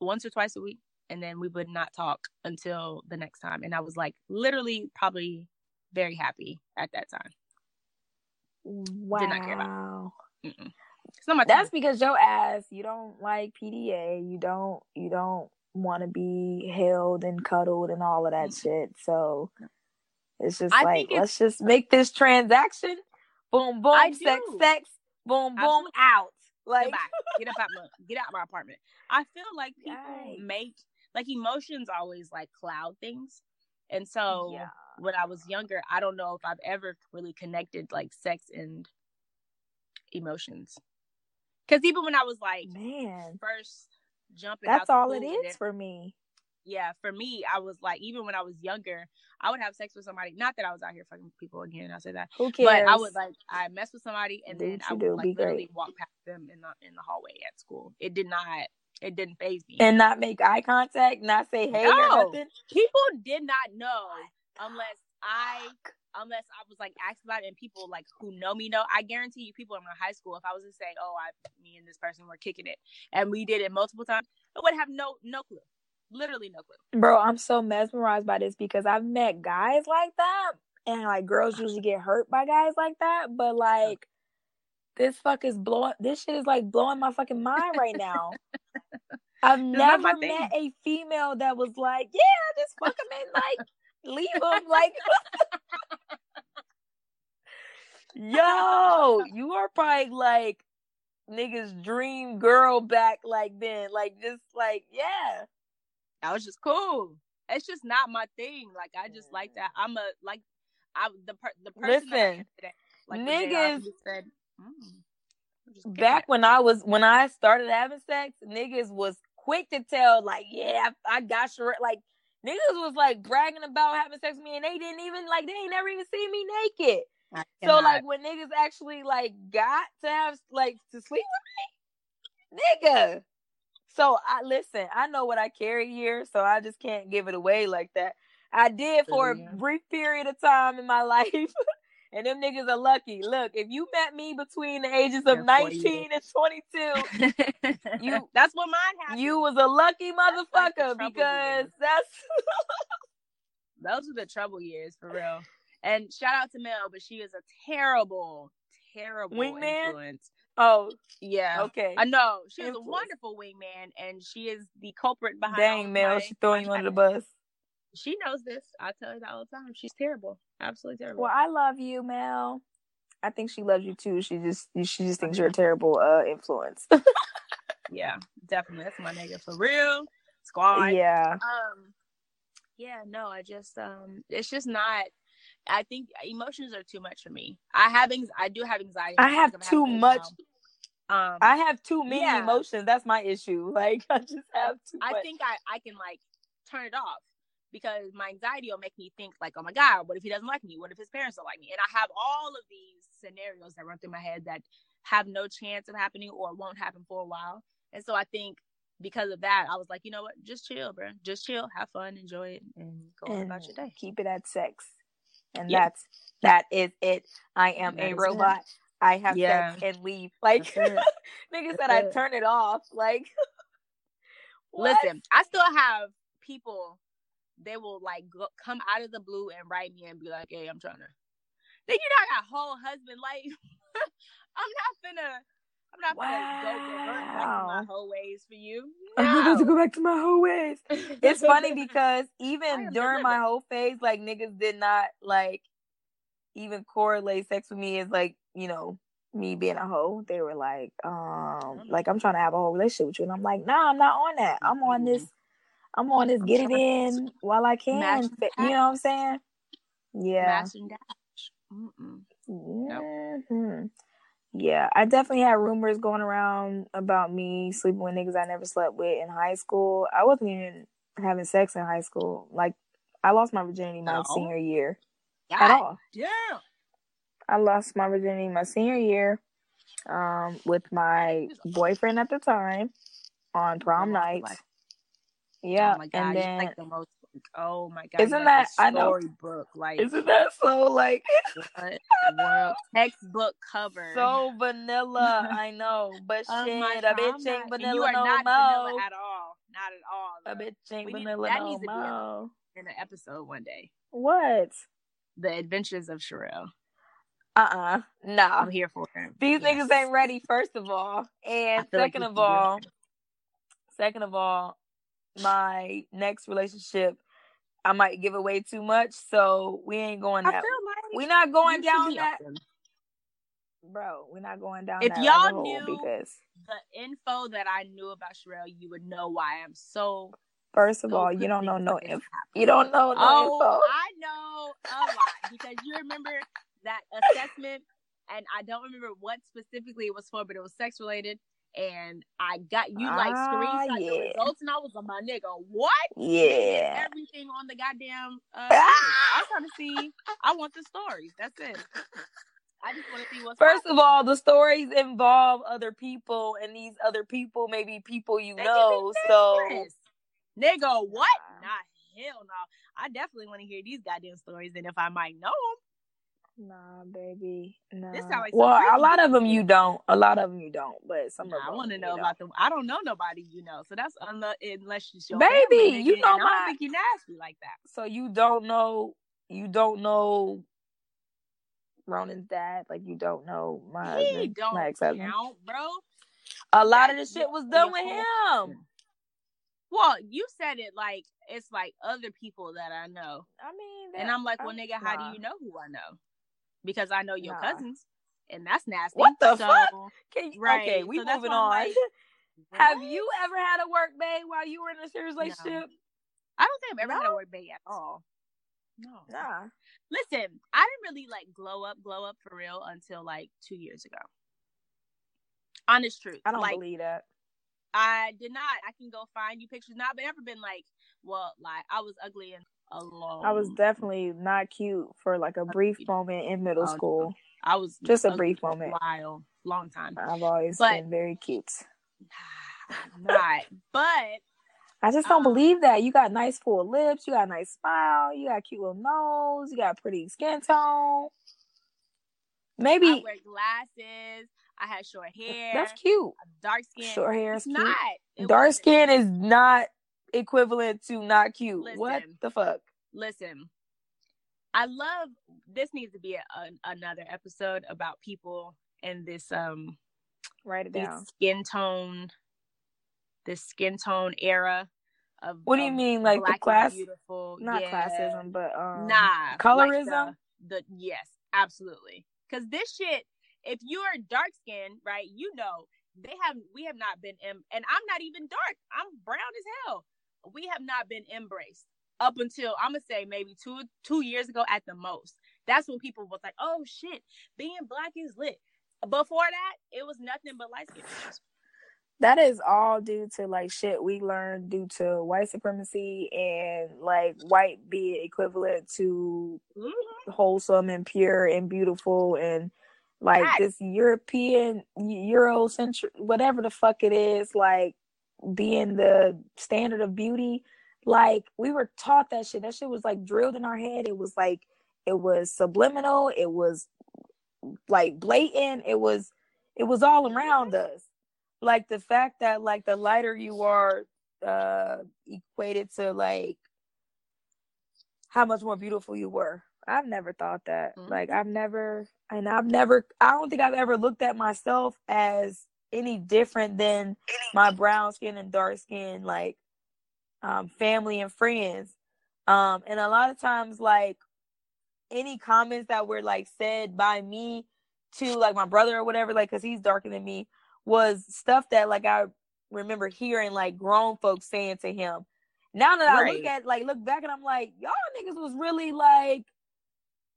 once or twice a week. And then we would not talk until the next time. And I was like, literally, probably very happy at that time. Wow. not care about Mm-mm. It's not my That's thing. because your ass, you don't like PDA. You don't you don't want to be held and cuddled and all of that mm-hmm. shit. So it's just I like it's- let's just make this transaction. Boom boom I sex do. sex. Boom boom Absolutely. out. Like. Get up out my get out my apartment. I feel like people Yikes. make like emotions always like cloud things. And so yeah. when I was younger, I don't know if I've ever really connected like sex and emotions. Because even when I was like Man, first jumping, that's all it and for me. yeah, for me, I was like, even when I was younger, I would have sex with somebody. Not that I was out here fucking people again. I'll say that, Who cares? but I would like I mess with somebody and Do then I would like literally great. walk past them in the in the hallway at school. It did not. It didn't phase me. and not make eye contact, not say hey No. people did not know unless I unless I was like asked about it and people like who know me know. I guarantee you people in my high school, if I was to say, Oh, I me and this person were kicking it and we did it multiple times, I would have no no clue. Literally no clue. Bro, I'm so mesmerized by this because I've met guys like that, and like girls usually get hurt by guys like that. But like, this fuck is blowing. This shit is like blowing my fucking mind right now. I've never met a female that was like, "Yeah, just fuck him and like leave him." Like, yo, you are probably like niggas' dream girl back like then. Like, just like, yeah. That was just cool. It's just not my thing. Like I just like that. I'm a like I the per, the person Listen, today. Like niggas- said, mm, I'm just kicking back when I was when I started having sex, niggas was quick to tell like, yeah, I, I got your Like niggas was like bragging about having sex with me, and they didn't even like they ain't never even seen me naked. So like when niggas actually like got to have like to sleep with me, nigga. So I listen. I know what I carry here, so I just can't give it away like that. I did for Yeah. a brief period of time in my life. And them niggas are lucky. Look, if you met me between the ages of Yeah, for 19 and 22, You- that's what mine happened. you was a lucky like the motherfucker trouble because years. that's those were the trouble years for real. And shout out to Mel, but she is a terrible, terrible Wingman? influence. oh Yeah. okay. I know. She is a wonderful wingman and she is the culprit behind Dang, Mel, my- she throwing you under the bus. She knows this. I tell her that all the time. She's terrible. Absolutely terrible. Well, I love you, Mel. I think she loves you too. She just she just thinks you're a terrible uh influence. yeah, definitely. That's my nigga for real. Squad. yeah. Um yeah, no, I just um it's just not I think emotions are too much for me. I have I do have anxiety. I have too much. Um I have too many Yeah. emotions. That's my issue. Like I just have too I much. think I, I can like turn it off because my anxiety will make me think like, oh my god, what if he doesn't like me? What if his parents don't like me? And I have all of these scenarios that run through my head that have no chance of happening or won't happen for a while. And so I think because of that, I was like, you know what, just chill, bro. Just chill, have fun, enjoy it, and go and about your day. keep it at sex. And Yeah. that's that is it. I am That a it. robot. I have Yeah. sex and leave. Like nigga That's said I turn it off. Like? Listen, I still have people. They will like go, come out of the blue and write me and be like, "Hey, I'm trying to." Then you know I got a whole husband life. I'm not finna. I'm not finna go revert back to my whole ways for you. I'm about to go back to my whole ways. It's funny because even during my whole phase, like niggas did not like even correlate sex with me as like, you know, me being a hoe. They were like, um, like I'm trying to have a whole relationship with you. And I'm like, nah, I'm not on that. I'm on this I'm on this I'm get it in while I can. You know what I'm saying? Yeah. Mm-mm. Mhm. Yeah, I definitely had rumors going around about me sleeping with niggas I never slept with in high school. I wasn't even having sex in high school. Like, I lost my virginity my all? senior year. God At all. damn. I lost my virginity my senior year um, with my boyfriend at the time on prom night. Life. Yeah, Oh my god, then like the most. Oh my god, Isn't that- I know. storybook? Like isn't that so like world textbook cover. so vanilla? I know, but of shit, a bitch ain't vanilla you are no not more. vanilla at all. Not at all. A though. bitch ain't We need- vanilla that no needs to be. In an episode one day, What? the Adventures of Sherelle. Uh uh Nah. I'm here for it. These Yes. niggas ain't ready, first of all. And feel like second of all, second of all, my next relationship, I might give away too much, so we ain't going I that. feel like we not going down that, open. bro. We're not going down If that y'all rabbit hole knew- because the info that I knew about Sherelle, you would know why I'm so. first of so all, you don't know quickly no info. You don't know no Oh, info. I know a lot because you remember that assessment and I don't remember what specifically it was for, but it was sex related. And I got you like Ah, screenshot the yeah. results, and I was like, "My nigga, what?" Yeah. everything on the goddamn. Uh, Ah! I'm trying to see. I want the stories. That's it. I just want to see what's First of all, the stories involve other people, and these other people may be people you They know. So Nigga, what? Nah. Nah, hell no. I definitely want to hear these goddamn stories, and if I might know nah, baby, nah. This some well, a lot of them you don't. A lot of them you don't, but some them, of I them want to know about them. I don't know nobody you know, so that's unless unless you show Baby, you know and I my- don't think you nasty like that. So you don't know. You don't know. Ronan's dad, like you don't know my He husband, don't my count, bro. A lot of the shit was done with him. Well, you said it like it's like other people that I know. I mean, And I'm like, well, nigga, how nah. do you know who I know? Because I know your Nah. cousins, and that's nasty. What the So, fuck? Can you, Right, Okay, we so moving on. like, Have you ever had a work bae while you were in a serious No. relationship? I don't think I've ever had a work bae at all. No. Nah. Listen, I didn't really like glow up, glow up for real until like two years ago. Honest truth. I don't like, believe that. I did not. I can go find you pictures. Not, but ever been like, well, like I was ugly and alone. I was definitely not cute for like a brief moment in middle Oh, no. school. I was just a brief moment. a while, long time. I've always But- been very cute. not, but I just don't Um, believe that. You got nice full lips, you got a nice smile, you got a cute little nose, you got pretty skin tone. I Maybe wear glasses. I had short hair. that's cute. Dark skin. Short hair is not. Dark wasn't. skin is not equivalent to not cute. what the fuck? listen i love this needs to be a, a- another episode about people and this um Write it down. skin tone this skin tone era of What do you of mean, like the class- beautiful Not yeah. classism, but um nah like colorism? the, the yes absolutely because this shit if you're dark skinned right you know they have we have not been in, and i'm not even dark i'm brown as hell we have not been embraced up until i'm gonna say maybe two two years ago at the most. That's when people was like oh shit being black is lit. Before that it was nothing but light skin that is all due to like shit we learned due to white supremacy and like white being equivalent to mm-hmm. wholesome and pure and beautiful and like this European Eurocentric whatever the fuck it is like being the standard of beauty like we were taught that shit. That shit was like drilled in our head. It was like it was subliminal. It was like blatant. It was it was all around us. Like the fact that like the lighter you are uh equated to like how much more beautiful you were. I've never thought that. Mhm. like i've never and i've never i don't think i've ever looked at myself as any different than my brown skin and dark skin like um family and friends. Um and a lot of times like any comments that were like said by me to like my brother or whatever like because he's darker than me was stuff that like i remember hearing like grown folks saying to him. Now that i look at like look back and i'm like y'all niggas was really like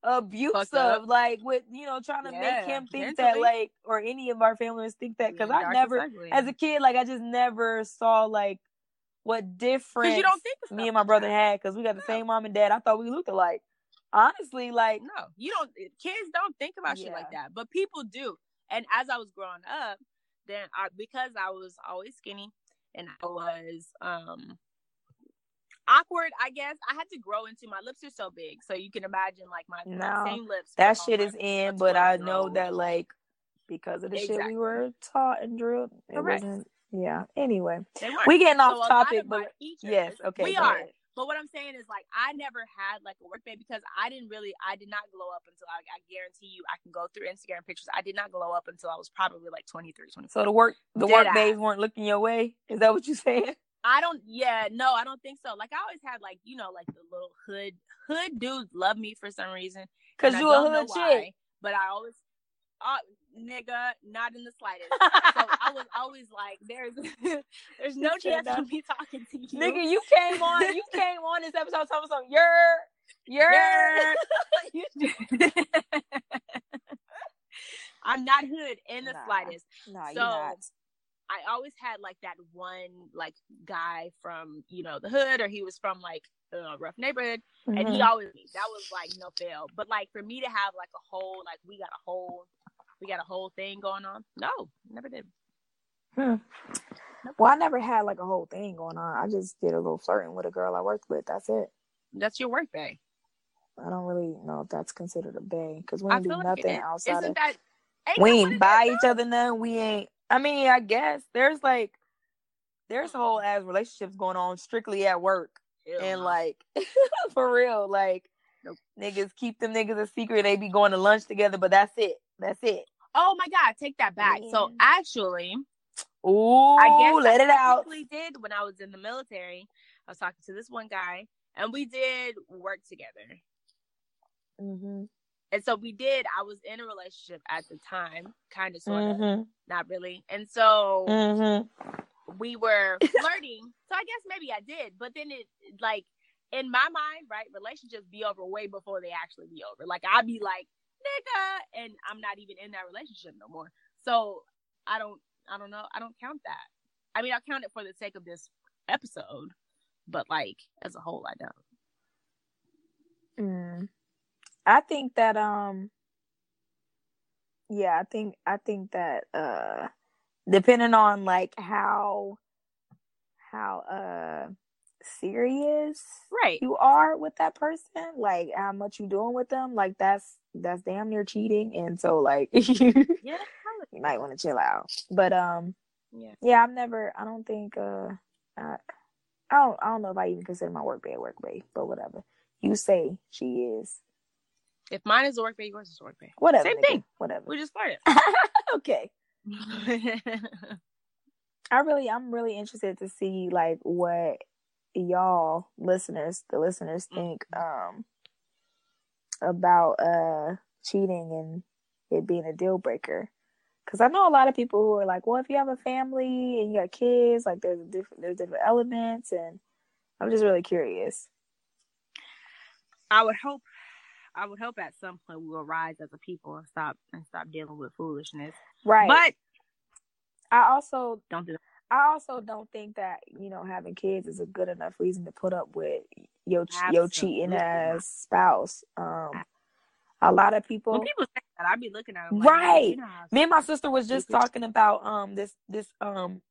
abusive like with you know trying to Yeah, make him think mentally. that like or any of our families think that because i never ugly. as a kid like i just never saw like what difference you don't think me and my brother had because we got the No. same mom and dad i thought we looked alike honestly like No, you don't. Kids don't think about shit like that, but people do. And as I was growing up, then I because I was always skinny and I was um awkward. I guess I had to grow into my lips are so big, so you can imagine like my, my same lips. that shit is in but i know year that like because of the shit we were taught and drilled it Correct. wasn't yeah anyway we getting off lot topic but teachers- yes okay we are. ahead. But what I'm saying is like I never had like a work day because I didn't really I did not glow up until I, I guarantee you I can go through Instagram pictures. I did not glow up until I was probably like 23, 24. so the work the Did work days weren't looking your way is that what you're saying I don't. Yeah, no, I don't think so. Like I always had like you know like the little hood hood dudes love me for some reason. because you a hood why, chick But I always, uh, nigga, not in the slightest. so I was always like, there's there's no chance of me talking to you, nigga you came on you came on this episode talking something you're you're You're- I'm not hood in the Nah. slightest. No, you're So, not. I always had like that one like guy from you know the hood, or he was from like a rough neighborhood, and he Mhm. always that was like no fail. But like for me to have like a whole like we got a whole we got a whole thing going on. No, never did. Hmm. Well, I never had like a whole thing going on. I just did a little flirting with a girl I worked with. That's it. That's your work day. I don't really know if that's considered a bae because we do like nothing it outside Isn't of. that? We ain't buy each other none. We ain't. I mean, I guess there's like there's whole ass relationships going on strictly at work Hell and no. like for real, like Nope. niggas keep them niggas a secret. They be going to lunch together, but that's it. That's it. oh my god, take that back. So actually, Ooh, I guess let I it out. did when I was in the military. I was talking to this one guy, and we did work together. hmm And so we did. I was in a relationship at the time, kind of, sort of, hmm not really. And so hmm we were flirting. so I guess maybe I did, but then it like in my mind, right? Relationships be over way before they actually be over. Like I'd be like, nigga, and I'm not even in that relationship no more. So I don't, I don't know, I don't count that. I mean, I count it for the sake of this episode, but like as a whole, I don't. Mm. I think that um yeah, I think I think that uh depending on like how how uh serious Right. you are with that person, like how much you doing with them, like that's that's damn near cheating and so like you Yeah. might want to chill out. But um Yeah. yeah, I've never I don't think uh I, I don't I don't know if I even consider my work bae a work bae, but whatever. You say she is. If mine is a work bae, yours is a work bae. Whatever. Same nigga. thing. Whatever. We just flirted. okay. I really I'm really interested to see like what y'all listeners, the listeners think um about uh cheating and it being a deal breaker. Cuz I know a lot of people who are like, "Well, if you have a family and you got kids, like there's different there's different elements and I'm just really curious. I would hope I would hope at some point we will rise as a people and stop and stop dealing with foolishness. Right. But I also don't do that. I also don't think that you know having kids is a good enough reason to put up with your your cheating Absolutely ass spouse. Um, a lot of people, When people say that, I'd be looking at them like, Right. You know me and my sister was just talking about um this this um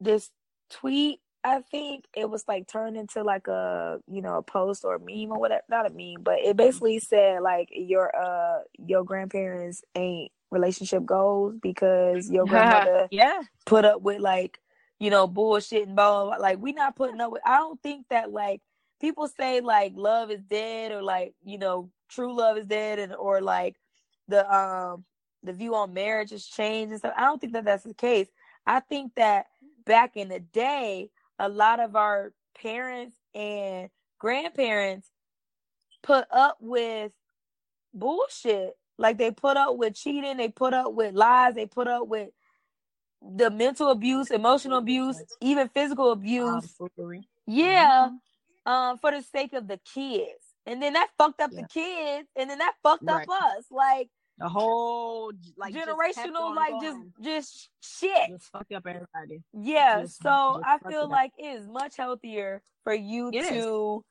this tweet. I think it was like turned into like a you know a post or a meme or whatever. Not a meme, but it basically said like your uh your grandparents ain't relationship goals because your grandmother yeah, put up with like you know bullshit and blah, blah, blah. like we not putting up with i don't think that like people say like love is dead or like you know true love is dead and or like the um the view on marriage has changed and stuff i don't think that that's the case i think that back in the day a lot of our parents and grandparents put up with bullshit like they put up with cheating they put up with lies they put up with the mental abuse, emotional abuse, even physical abuse. Yeah, um, for the sake of the kids, and then that fucked up Yeah. the kids, and then that fucked up us. Like the whole like generational, on like going. just just shit. just fucked up everybody. Yeah, just- so just I feel it like it is much healthier for you It is. to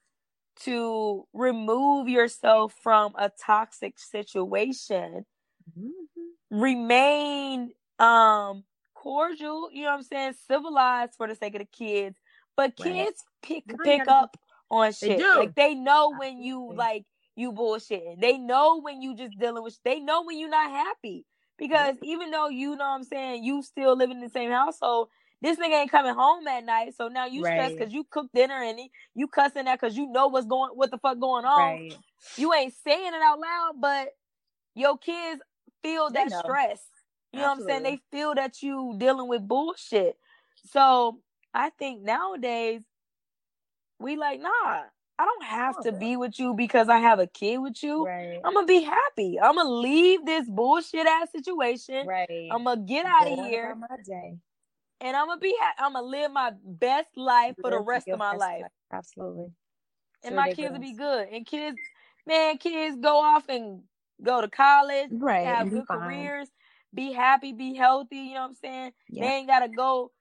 to remove yourself from a toxic situation remain um cordial, you know what I'm saying, civilized for the sake of the kids. But Right. kids pick pick up on shit. do. Like they know when you like you bullshitting. They know when you just dealing with they know when you're not happy. Because even though you know what I'm saying, you still living in the same household, this nigga ain't coming home at night. So now you stressed Right. because you cook dinner and you cussing that because you know what's going what the fuck going on Right. you ain't saying it out loud, but your kids feel that stress. You know what I'm saying? They feel that you dealing with bullshit. So I think nowadays we like, nah, I don't have to Oh. be with you because I have a kid with you. Right. I'm gonna be happy. I'm gonna leave this bullshit ass situation. Right. I'm gonna get out of here my day. and I'm gonna be. Ha- I'm gonna live my best life for the rest of my best life. Absolutely. and It's my kids will be good. And kids, man, kids go off and go to college, Right, have good fine. careers, be happy, be healthy. You know what I'm saying? They ain't gotta go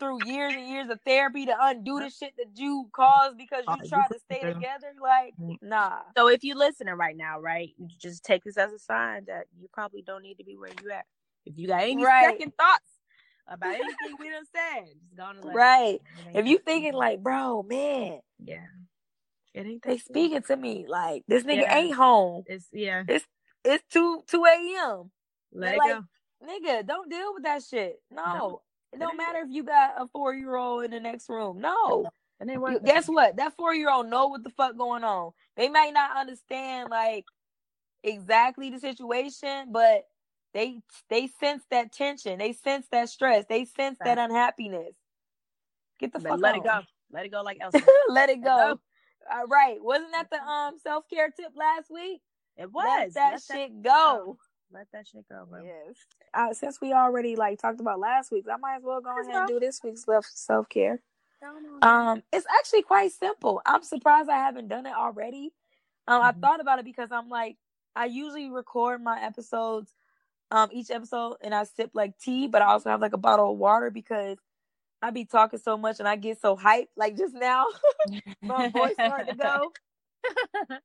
through years and years of therapy to undo the shit that you caused because you you tried to stay together. Like, Mm. nah. So if you're listening right now, right, you just take this as a sign that you probably don't need to be where you at. If you got any Right. second thoughts about anything we done said, just go on and let Right. know. It If you that thinking like, bro, man, yeah, it ain't they speaking to me like this nigga Yeah. ain't home. It's yeah, It's it's two two a.m. let it like, go. Nigga, don't deal with that shit. No. No. It don't matter if you got a four year old in the next room. No. It ain't You- worth guess what? That four year old know what the fuck going on. They might not understand like exactly the situation, but they they sense that tension. They sense that stress. They sense that unhappiness. Get the But fuck let on. it go. Let it go like Elsa. Let it go. go. All right. Wasn't that the um self care tip last week? It was. Let that Let shit go. Let that shit go, bro. Yes. Uh, since we already like talked about last week's, I might as well go ahead and do this week's self care. Um, it's actually quite simple. I'm surprised I haven't done it already. Um, I Mhm. thought about it because I'm like, I usually record my episodes, um, each episode, and I sip like tea, but I also have like a bottle of water because I be talking so much and I get so hyped. Like just now, my voice starting to go,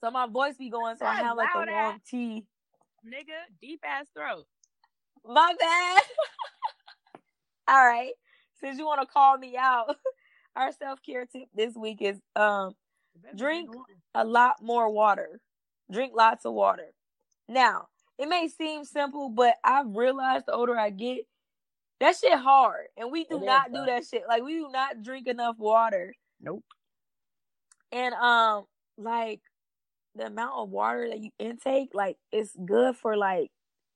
so my voice be going. So I have like a warm tea. Nigga, deep ass throat. My bad. All right. Since you want to call me out, our self care tip this week is um Drink. a lot more water. Drink lots of water. Now, it may seem simple, but I've realized the older I get, that shit hard. And we do It not do that shit. Like we do not drink enough water. Nope. And um like the amount of water that you intake, like it's good for like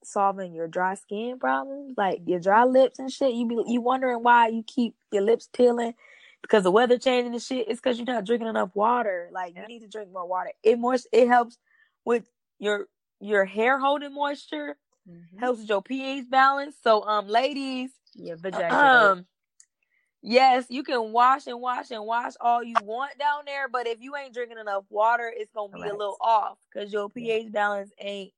solving your dry skin problems, like your dry lips and shit. You be you wondering why you keep your lips peeling because the weather changing and shit. It's because you're not drinking enough water. Like you need to drink more water. It more it helps with your your hair holding moisture, Mhm. helps with your pH balance. So um ladies, Yeah, vagina. um yes, you can wash and wash and wash all you want down there, but if you ain't drinking enough water, it's gonna be a little off because your pH balance ain't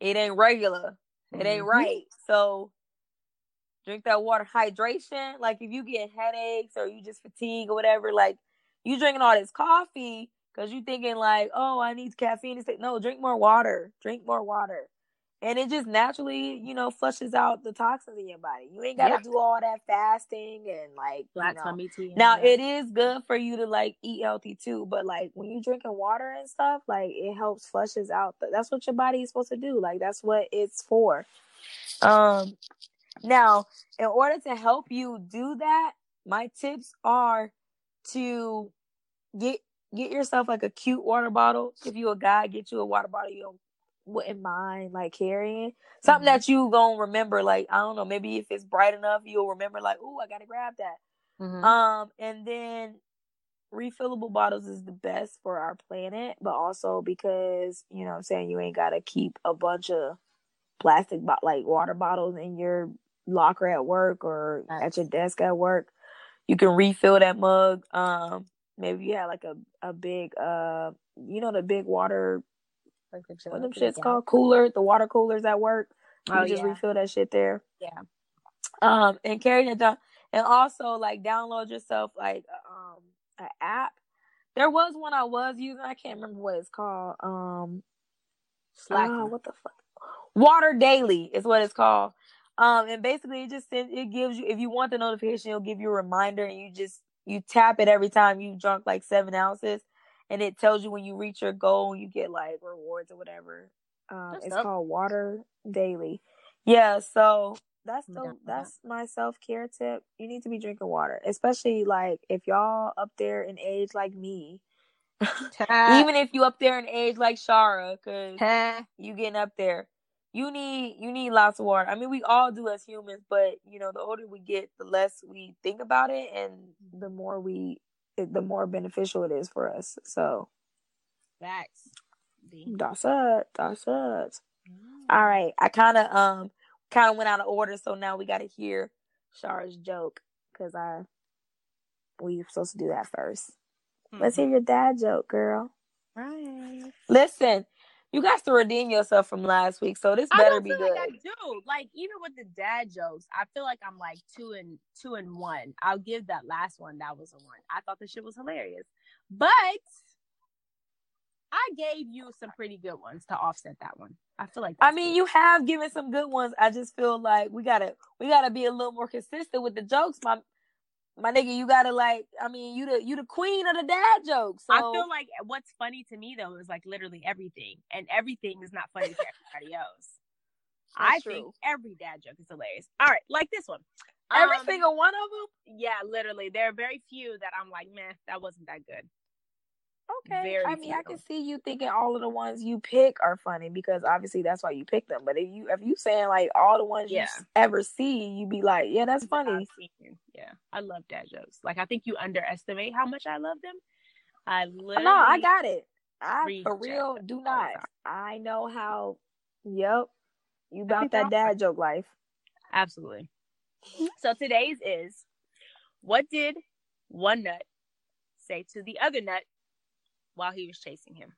it ain't regular. It ain't Mhm. right. So drink that water. Hydration, like if you get headaches or you just fatigue or whatever, like you drinking all this coffee because you thinking like, oh, I need caffeine to stay. No, drink more water. Drink more water. And it just naturally, you know, flushes out the toxins in your body. You ain't gotta Yeah. do all that fasting and like Black you know. tummy tea. Now that. it is good for you to like eat healthy too, but like when you drinking water and stuff, like it helps flushes out. That's what your body is supposed to do. Like that's what it's for. Um, now in order to help you do that, my tips are to get get yourself like a cute water bottle. If you a guy, get you a water bottle you don't wouldn't mind like carrying something Mhm. that you gonna remember. Like I don't know, maybe if it's bright enough, you'll remember. Like, oh, I gotta grab that. Mhm. Um, and then refillable bottles is the best for our planet, but also because you know I'm saying you ain't gotta keep a bunch of plastic bo- like water bottles in your locker at work or at your desk at work. You can refill that mug. Um, maybe you have like a a big uh, you know the big water Like the what them shits called? Cooler, the water coolers at work. You Oh just yeah. refill that shit there. Yeah. um and carry that down and also like download yourself like um an app. There was one i was using. I can't remember what it's called. Um Slack. ah, what the fuck? Water daily is what it's called. Um and basically it just sends it gives you if you want the notification it'll give you a reminder and you just you tap it every time you drunk like seven ounces and it tells you when you reach your goal and you get like rewards or whatever. Um it's dope. called water daily. Yeah so that's the down for that. that's my self-care tip. You need to be drinking water especially like if y'all up there in age like me. Even if you up there in age like shara because you getting up there. You need you need lots of water. I mean we all do as humans but you know the older we get the less we think about it and the more we it- the more beneficial it is for us so Facts. That's it that's it all right i kind of um kind of went out of order so now we got to hear shara's joke because i we were supposed to do that 1st let's Mhm. hear your dad joke girl Right. Listen, you got to redeem yourself from last week, so this better be feel good. like I do. Like even with the dad jokes, I feel like I'm like two and two and one. I'll give that last one. That was a one. I thought the shit was hilarious, but I gave you some pretty good ones to offset that one. I feel like. I mean, good. you have given some good ones. I just feel like we gotta we gotta be a little more consistent with the jokes, my my nigga. You gotta like, I mean, you the you the queen of the dad jokes. So I feel like what's funny to me though is like literally everything, and everything is not funny to everybody else. I That's think every dad joke is hilarious. All right, like this one. every Um, single one of them. Yeah, literally. There are very few that I'm like, man, that wasn't that good. Okay. Very I mean, I can see you thinking all of the ones you pick are funny because obviously that's why you pick them. But if you if you saying like all the ones you Yeah. s- ever see, you be like, yeah, that's funny. Yeah, I love dad jokes. Like I think you underestimate how much I love them. I literally. No, I got it. I for real do not. I know how. Yep. You about that dad joke life. Absolutely. Mm-hmm. So today's is what did one nut say to the other nut while he was chasing him?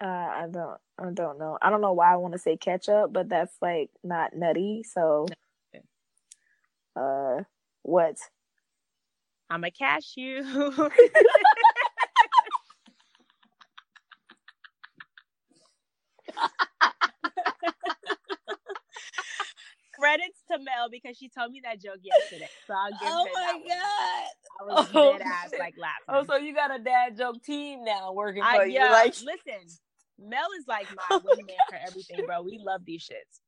Uh, I don't. I don't know. I don't know why I want to say ketchup, but that's like not nutty. So, uh, what? I'm a cashew. to Mel because she told me that joke yesterday. So I'll give oh her that one. I was Oh, dead ass like laughing. Oh, so you got a dad joke team now working for I, you? yeah, Like, listen, Mel is like my wingman for everything, bro. We love these shits.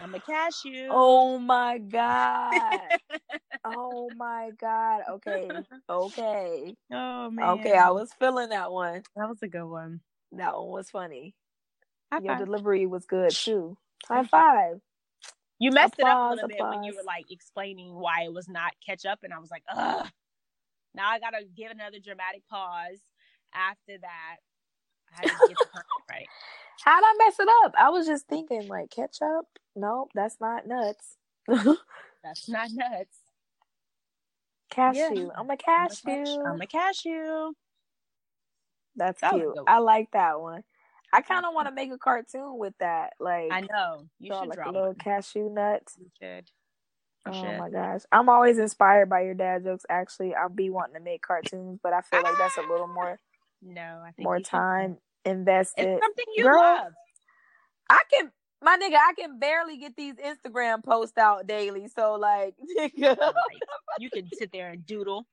I'm a cashew. oh my god. oh my god. Okay. Okay. Oh, man. Okay. I was feeling that one. That was a good one. That one was funny. High Your five. delivery was good too. High five. You messed it up a Applause, little bit when you were like explaining why it was not ketchup, and I was like, ugh. Now I gotta give another dramatic pause. After that, I had to get the right. How'd I mess it up? I was just thinking like ketchup. Nope, that's not nuts. That's not nuts. cashew. I'm a cashew. I'm a cashew. That's That cute. I like that one. I kind of want to make a cartoon with that. Like, I know. You should like draw a little cashew nuts. You should. Oh my gosh. I'm always inspired by your dad jokes. Actually, I'll be wanting to make cartoons, but I feel like that's a little more No, I think more should. time invested. It's something you Girl, love. I can my nigga, I can barely get these Instagram posts out daily. So like nigga, Like, you can sit there and doodle.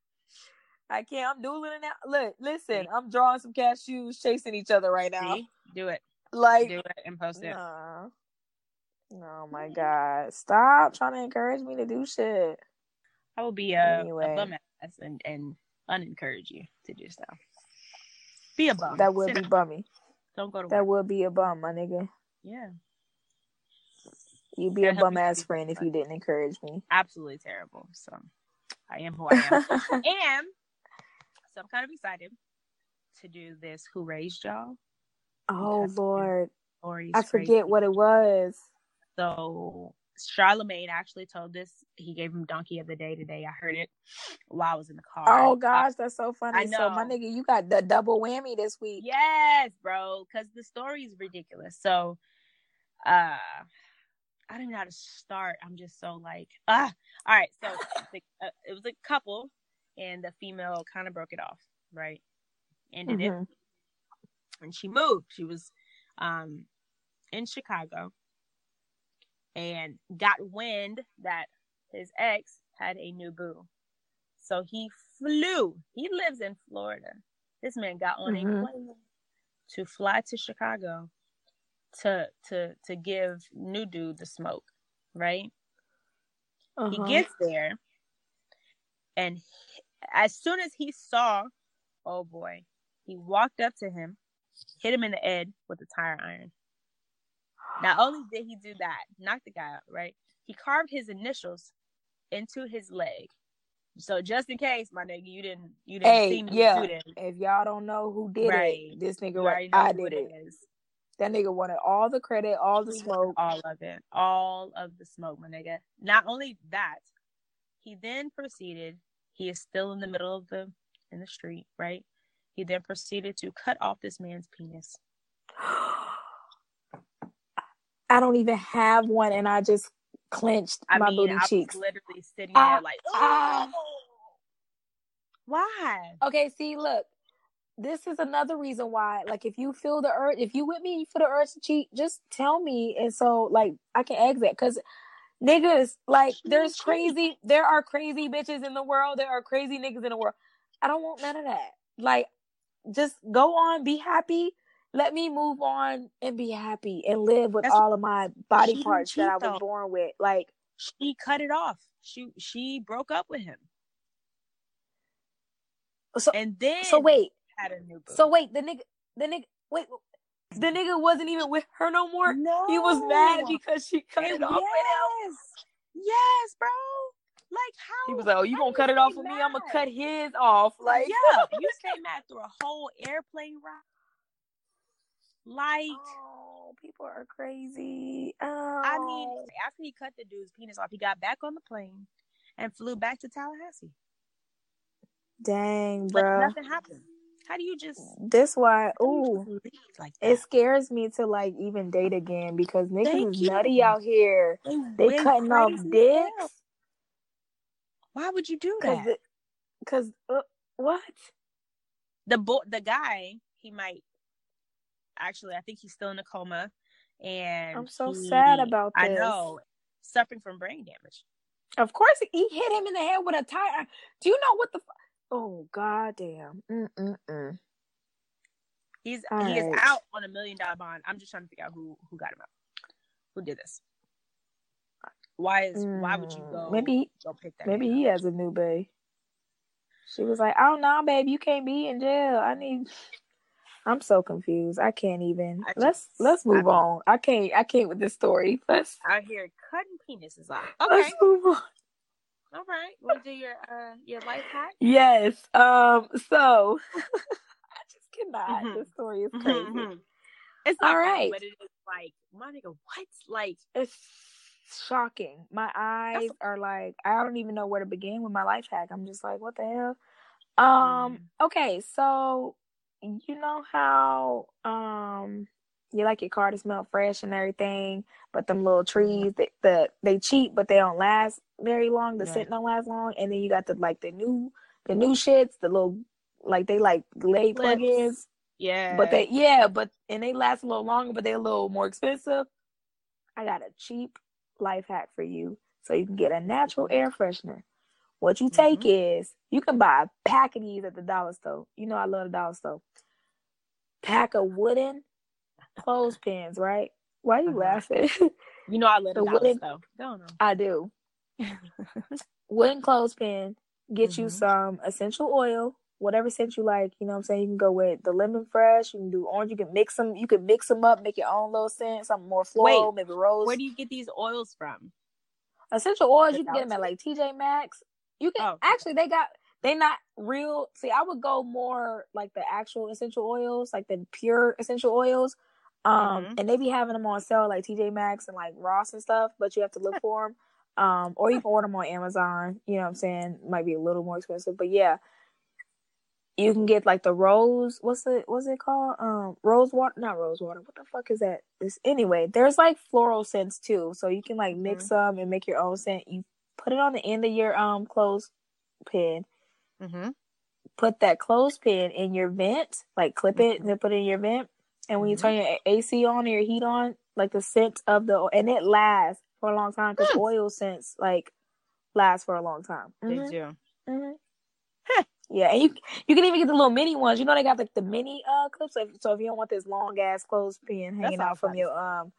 I can't. I'm doodling it now. Look, listen, I'm drawing some cashews chasing each other right now. See? Do it. Like Do it and post it. nah. Oh my god. Stop trying to encourage me to do shit. I will be a, Anyway. a bum ass and, and unencourage you to do so. Be a bum. That would Sit be down. bummy. Don't go to That work. would be a bum, my nigga. Yeah, You'd be Yeah, a bum ass friend if you didn't encourage me. absolutely terrible. So I am who I am, and so I'm kind of excited to do this. Who raised y'all? oh Lord. I forget what it was. So Charlamagne actually told this. He gave him donkey of the day today. I heard it while I was in the car. Oh gosh, that's so funny. I So my nigga, you got the double whammy this week. Yes, bro, because the story is ridiculous. So, uh, I don't even know how to start. I'm just so like, ah. All right, so the, uh, it was a couple, and the female kind of broke it off, right? Ended it, Mhm. and she moved. She was, um, in Chicago, and got wind that his ex had a new boo. So he flew. He lives in Florida. This man got on Mhm. a plane to fly to Chicago to to to give new dude the smoke, right? Uh-huh. He gets there, and as soon as he saw, oh boy, he walked up to him, hit him in the head with a tire iron. Not only did he do that, knock the guy out, right? He carved his initials into his leg. So just in case, my nigga, you didn't you didn't Hey, see me yeah. do this. If y'all don't know who did Right. it, this nigga, right, I did it it. is. That nigga wanted all the credit, all the He smoke. All of it. All of the smoke, my nigga. Not only that, he then proceeded, he is still in the middle of the in the street, right? He then proceeded to cut off this man's penis. I don't even have one, and I just clenched I my mean, booty I was cheeks. literally sitting there like, ah. why? Okay, see, look, this is another reason why. Like, if you feel the urge, if you with me, you feel the urge to cheat, just tell me, and so like I can exit. Because niggas, like, there's crazy, there are crazy bitches in the world. There are crazy niggas in the world. I don't want none of that. Like, just go on, be happy. Let me move on and be happy and live with That's- all of my body parts that I was though. born with. Like, She cut it off. She she broke up with him, so and then so wait, had a new boo. so wait, the nigga, the nigga, wait, the nigga wasn't even with her no more. no, He was mad because she cut And it off yes, yes, bro. Like how He was like, "Oh, you gonna cut it off stay with me? I'm gonna cut his off." Like, yeah, you stay mad through a whole airplane ride. Like, oh, people are crazy. Oh, I mean, oh. after he cut the dude's penis off, he got back on the plane and flew back to Tallahassee. dang, Like bro. nothing happened. How do you just? This why, ooh, like that? it scares me to like even date again because niggas Thank is you. nutty out here. They went cutting off hell. dicks Why would you do that? because uh, what? the boy, the guy, he might actually. I think he's still in a coma, and I'm so he- sad about I know, suffering from brain damage. Of course, he hit him in the head with a tire. Do you know what the? Oh goddamn! Mm mm mm. He's All he is out on a million dollar bond. I'm just trying to figure out who who got him out. Who did this? Why is why would you Mm, go Maybe go pick that? maybe he up? has a new bae. She was like, "Oh no, babe, you can't be in jail. I need." I'm so confused. I can't even. I let's let's move mean- on. I can't. I can't with this story. Let's out here cutting penises off. Okay, let's move on. All right. We'll do your uh your life hack? Yes. Um. So I just cannot. Mhm. This story is crazy. Mhm. It's All right. but it is like my nigga. What? Like It's shocking. My eyes are like I don't even know where to begin with my life hack. I'm just like, what the hell? Um. Mm. Okay. So you know how um you like your car to smell fresh and everything, but them little trees that the they cheap, but they don't last very long. The Right. scent don't last long, and then you got the like the new the new shits, the little like they like lay Clips. plugins. yeah, But they yeah, but and they last a little longer, but they're a little more expensive. I got a cheap life hack for you, so you can get a natural air freshener. What you take Mm-hmm. is you can buy a pack of these at the dollar store. You know I love the dollar store. Pack of wooden clothespins, right? Why are you Uh-huh. laughing? you know I live the wooden- though. Don't know. I do. Wooden clothespin. Get you Mhm. some essential oil, whatever scent you like. You know what I'm saying? You can go with the lemon fresh. You can do orange. You can mix them. You can mix them up, make your own little scent. Something more floral, Wait, maybe rose. Where do you get these oils from? essential oils The you can get them at like TJ Maxx. You can Oh, actually they got they not real. See, I would go more like the actual essential oils, like the pure essential oils. Um, Mhm. and they be having them on sale like TJ Maxx and like Ross and stuff, but you have to look for them. Um, or you can order them on Amazon. You know what I'm saying? Might be a little more expensive, but yeah. You can get like the rose. What's it? What's it called? Um, rose water. Not rose water. What the fuck is that? This anyway. There's like floral scents too, so you can like mix them and make your own scent. You put it on the end of your um clothespin. Mm-hmm. Put that clothespin in your vent, like clip it and then put it in your vent. And when you Mhm. turn your AC on or your heat on, like the scent of the and it lasts for a long time because Hmm. oil scents like last for a long time. They Mhm. do. Mhm. Yeah, and you you can even get the little mini ones. You know they got like the mini uh clips. So if, so if you don't want this long ass clothespin hanging out from fun. your um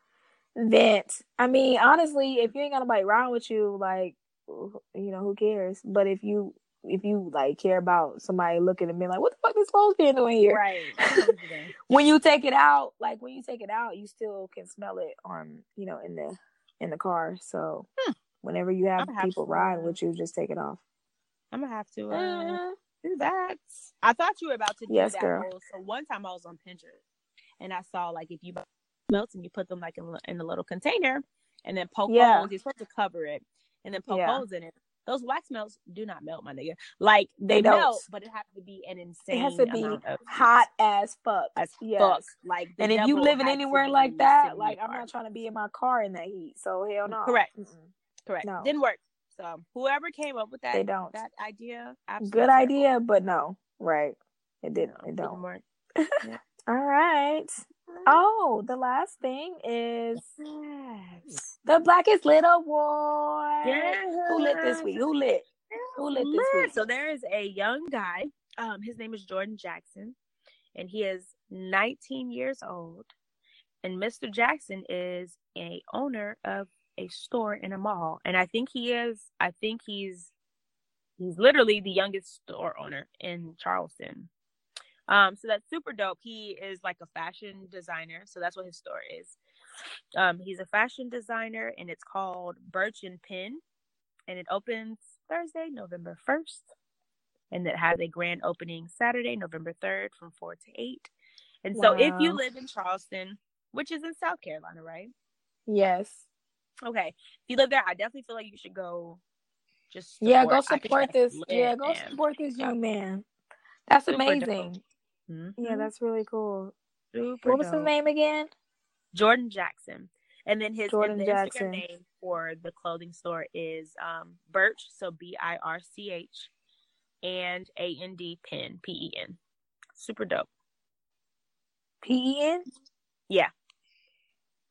vent, I mean honestly, if you ain't got nobody around with you, like you know who cares? But if you if you like care about somebody looking at me like, what the fuck this clothespin doing here? Right. When you take it out, like when you take it out, you still can smell it on you know in the in the car. So Hmm. whenever you have people uh, with you, just take it off. I'm gonna have to uh, Mhm. do that. I thought you were about to do Yes, that. girl. whole- So one time I was on Pinterest and I saw like if you buy melts and you put them like in, in a little container and then poke Yeah. holes. You're supposed to cover it and then poke Yeah. holes in it. Those wax melts do not melt, my nigga. Like they, They don't. but it has to be an insane It has to be hot as fuck. as yes. fuck. Like, And if you living anywhere like that, like I'm not trying to be in my car in that heat. So hell no. Correct. Mm-mm. correct, no. didn't work. So whoever came up with that, They don't. that idea, absolutely Good idea, but no. Right. It didn't. It didn't don't. work. All right. Oh, the last thing is the Blackest Lit Award. Who lit this week? Who lit? Who lit this Lit. week? So there is a young guy. Um, his name is Jordan Jackson, and he is 19 years old. And Mr. Jackson is a owner of a store in a mall, and I think he is. I think he's he's literally the youngest store owner in Charleston. Um, so that's super dope. He is like a fashion designer, so that's what his store is. Um, he's a fashion designer, and it's called Birch and Pen, and it opens Thursday, November first, and it has a grand opening Saturday, November third, from four to eight. And so, if you live in Charleston, which is in South Carolina, right? Yes. Okay, if you live there, I definitely feel like you should go. Just Yeah, go support this. Yeah, go man. support this young man. That's amazing. Mhm. Yeah, that's really cool. Super What was his name again? Jordan Jackson. And then his Jordan the Jackson. Instagram name for the clothing store is um Birch, so B I R C H and A N D Pen, P E N. Super dope. P E N? Yeah.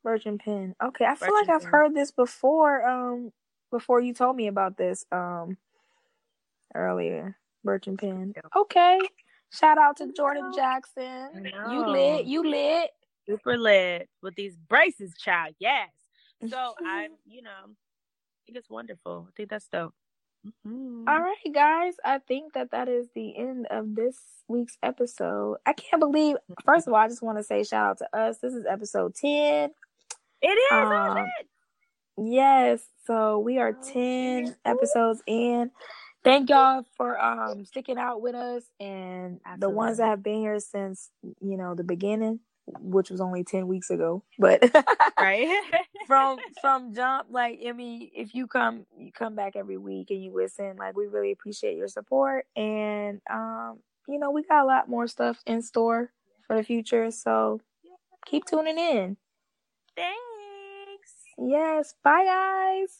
Virgin Pen. Okay, I feel Virgin like I've Pen. heard this before. Um, before you told me about this. Um, earlier. Virgin Pen. Yeah. Okay. Shout out to Jordan Jackson. You lit. You lit. Super lit with these braces, child. Yes. So I, you know, I think it's wonderful. I think that's dope. Mhm. All right, guys. I think that that is the end of this week's episode. I can't believe. First of all, I just want to say shout out to us. This is episode ten. It is. oh, Um, shit. Yes, so we are 10 episodes in. Thank y'all for um sticking out with us and the ones that have been here since, you know, the beginning, which was only 10 weeks ago. But right. from from jump like I mean, if you come you come back every week and you listen, like we really appreciate your support and um you know, we got a lot more stuff in store for the future, so keep tuning in. Thanks. Yes, bye guys.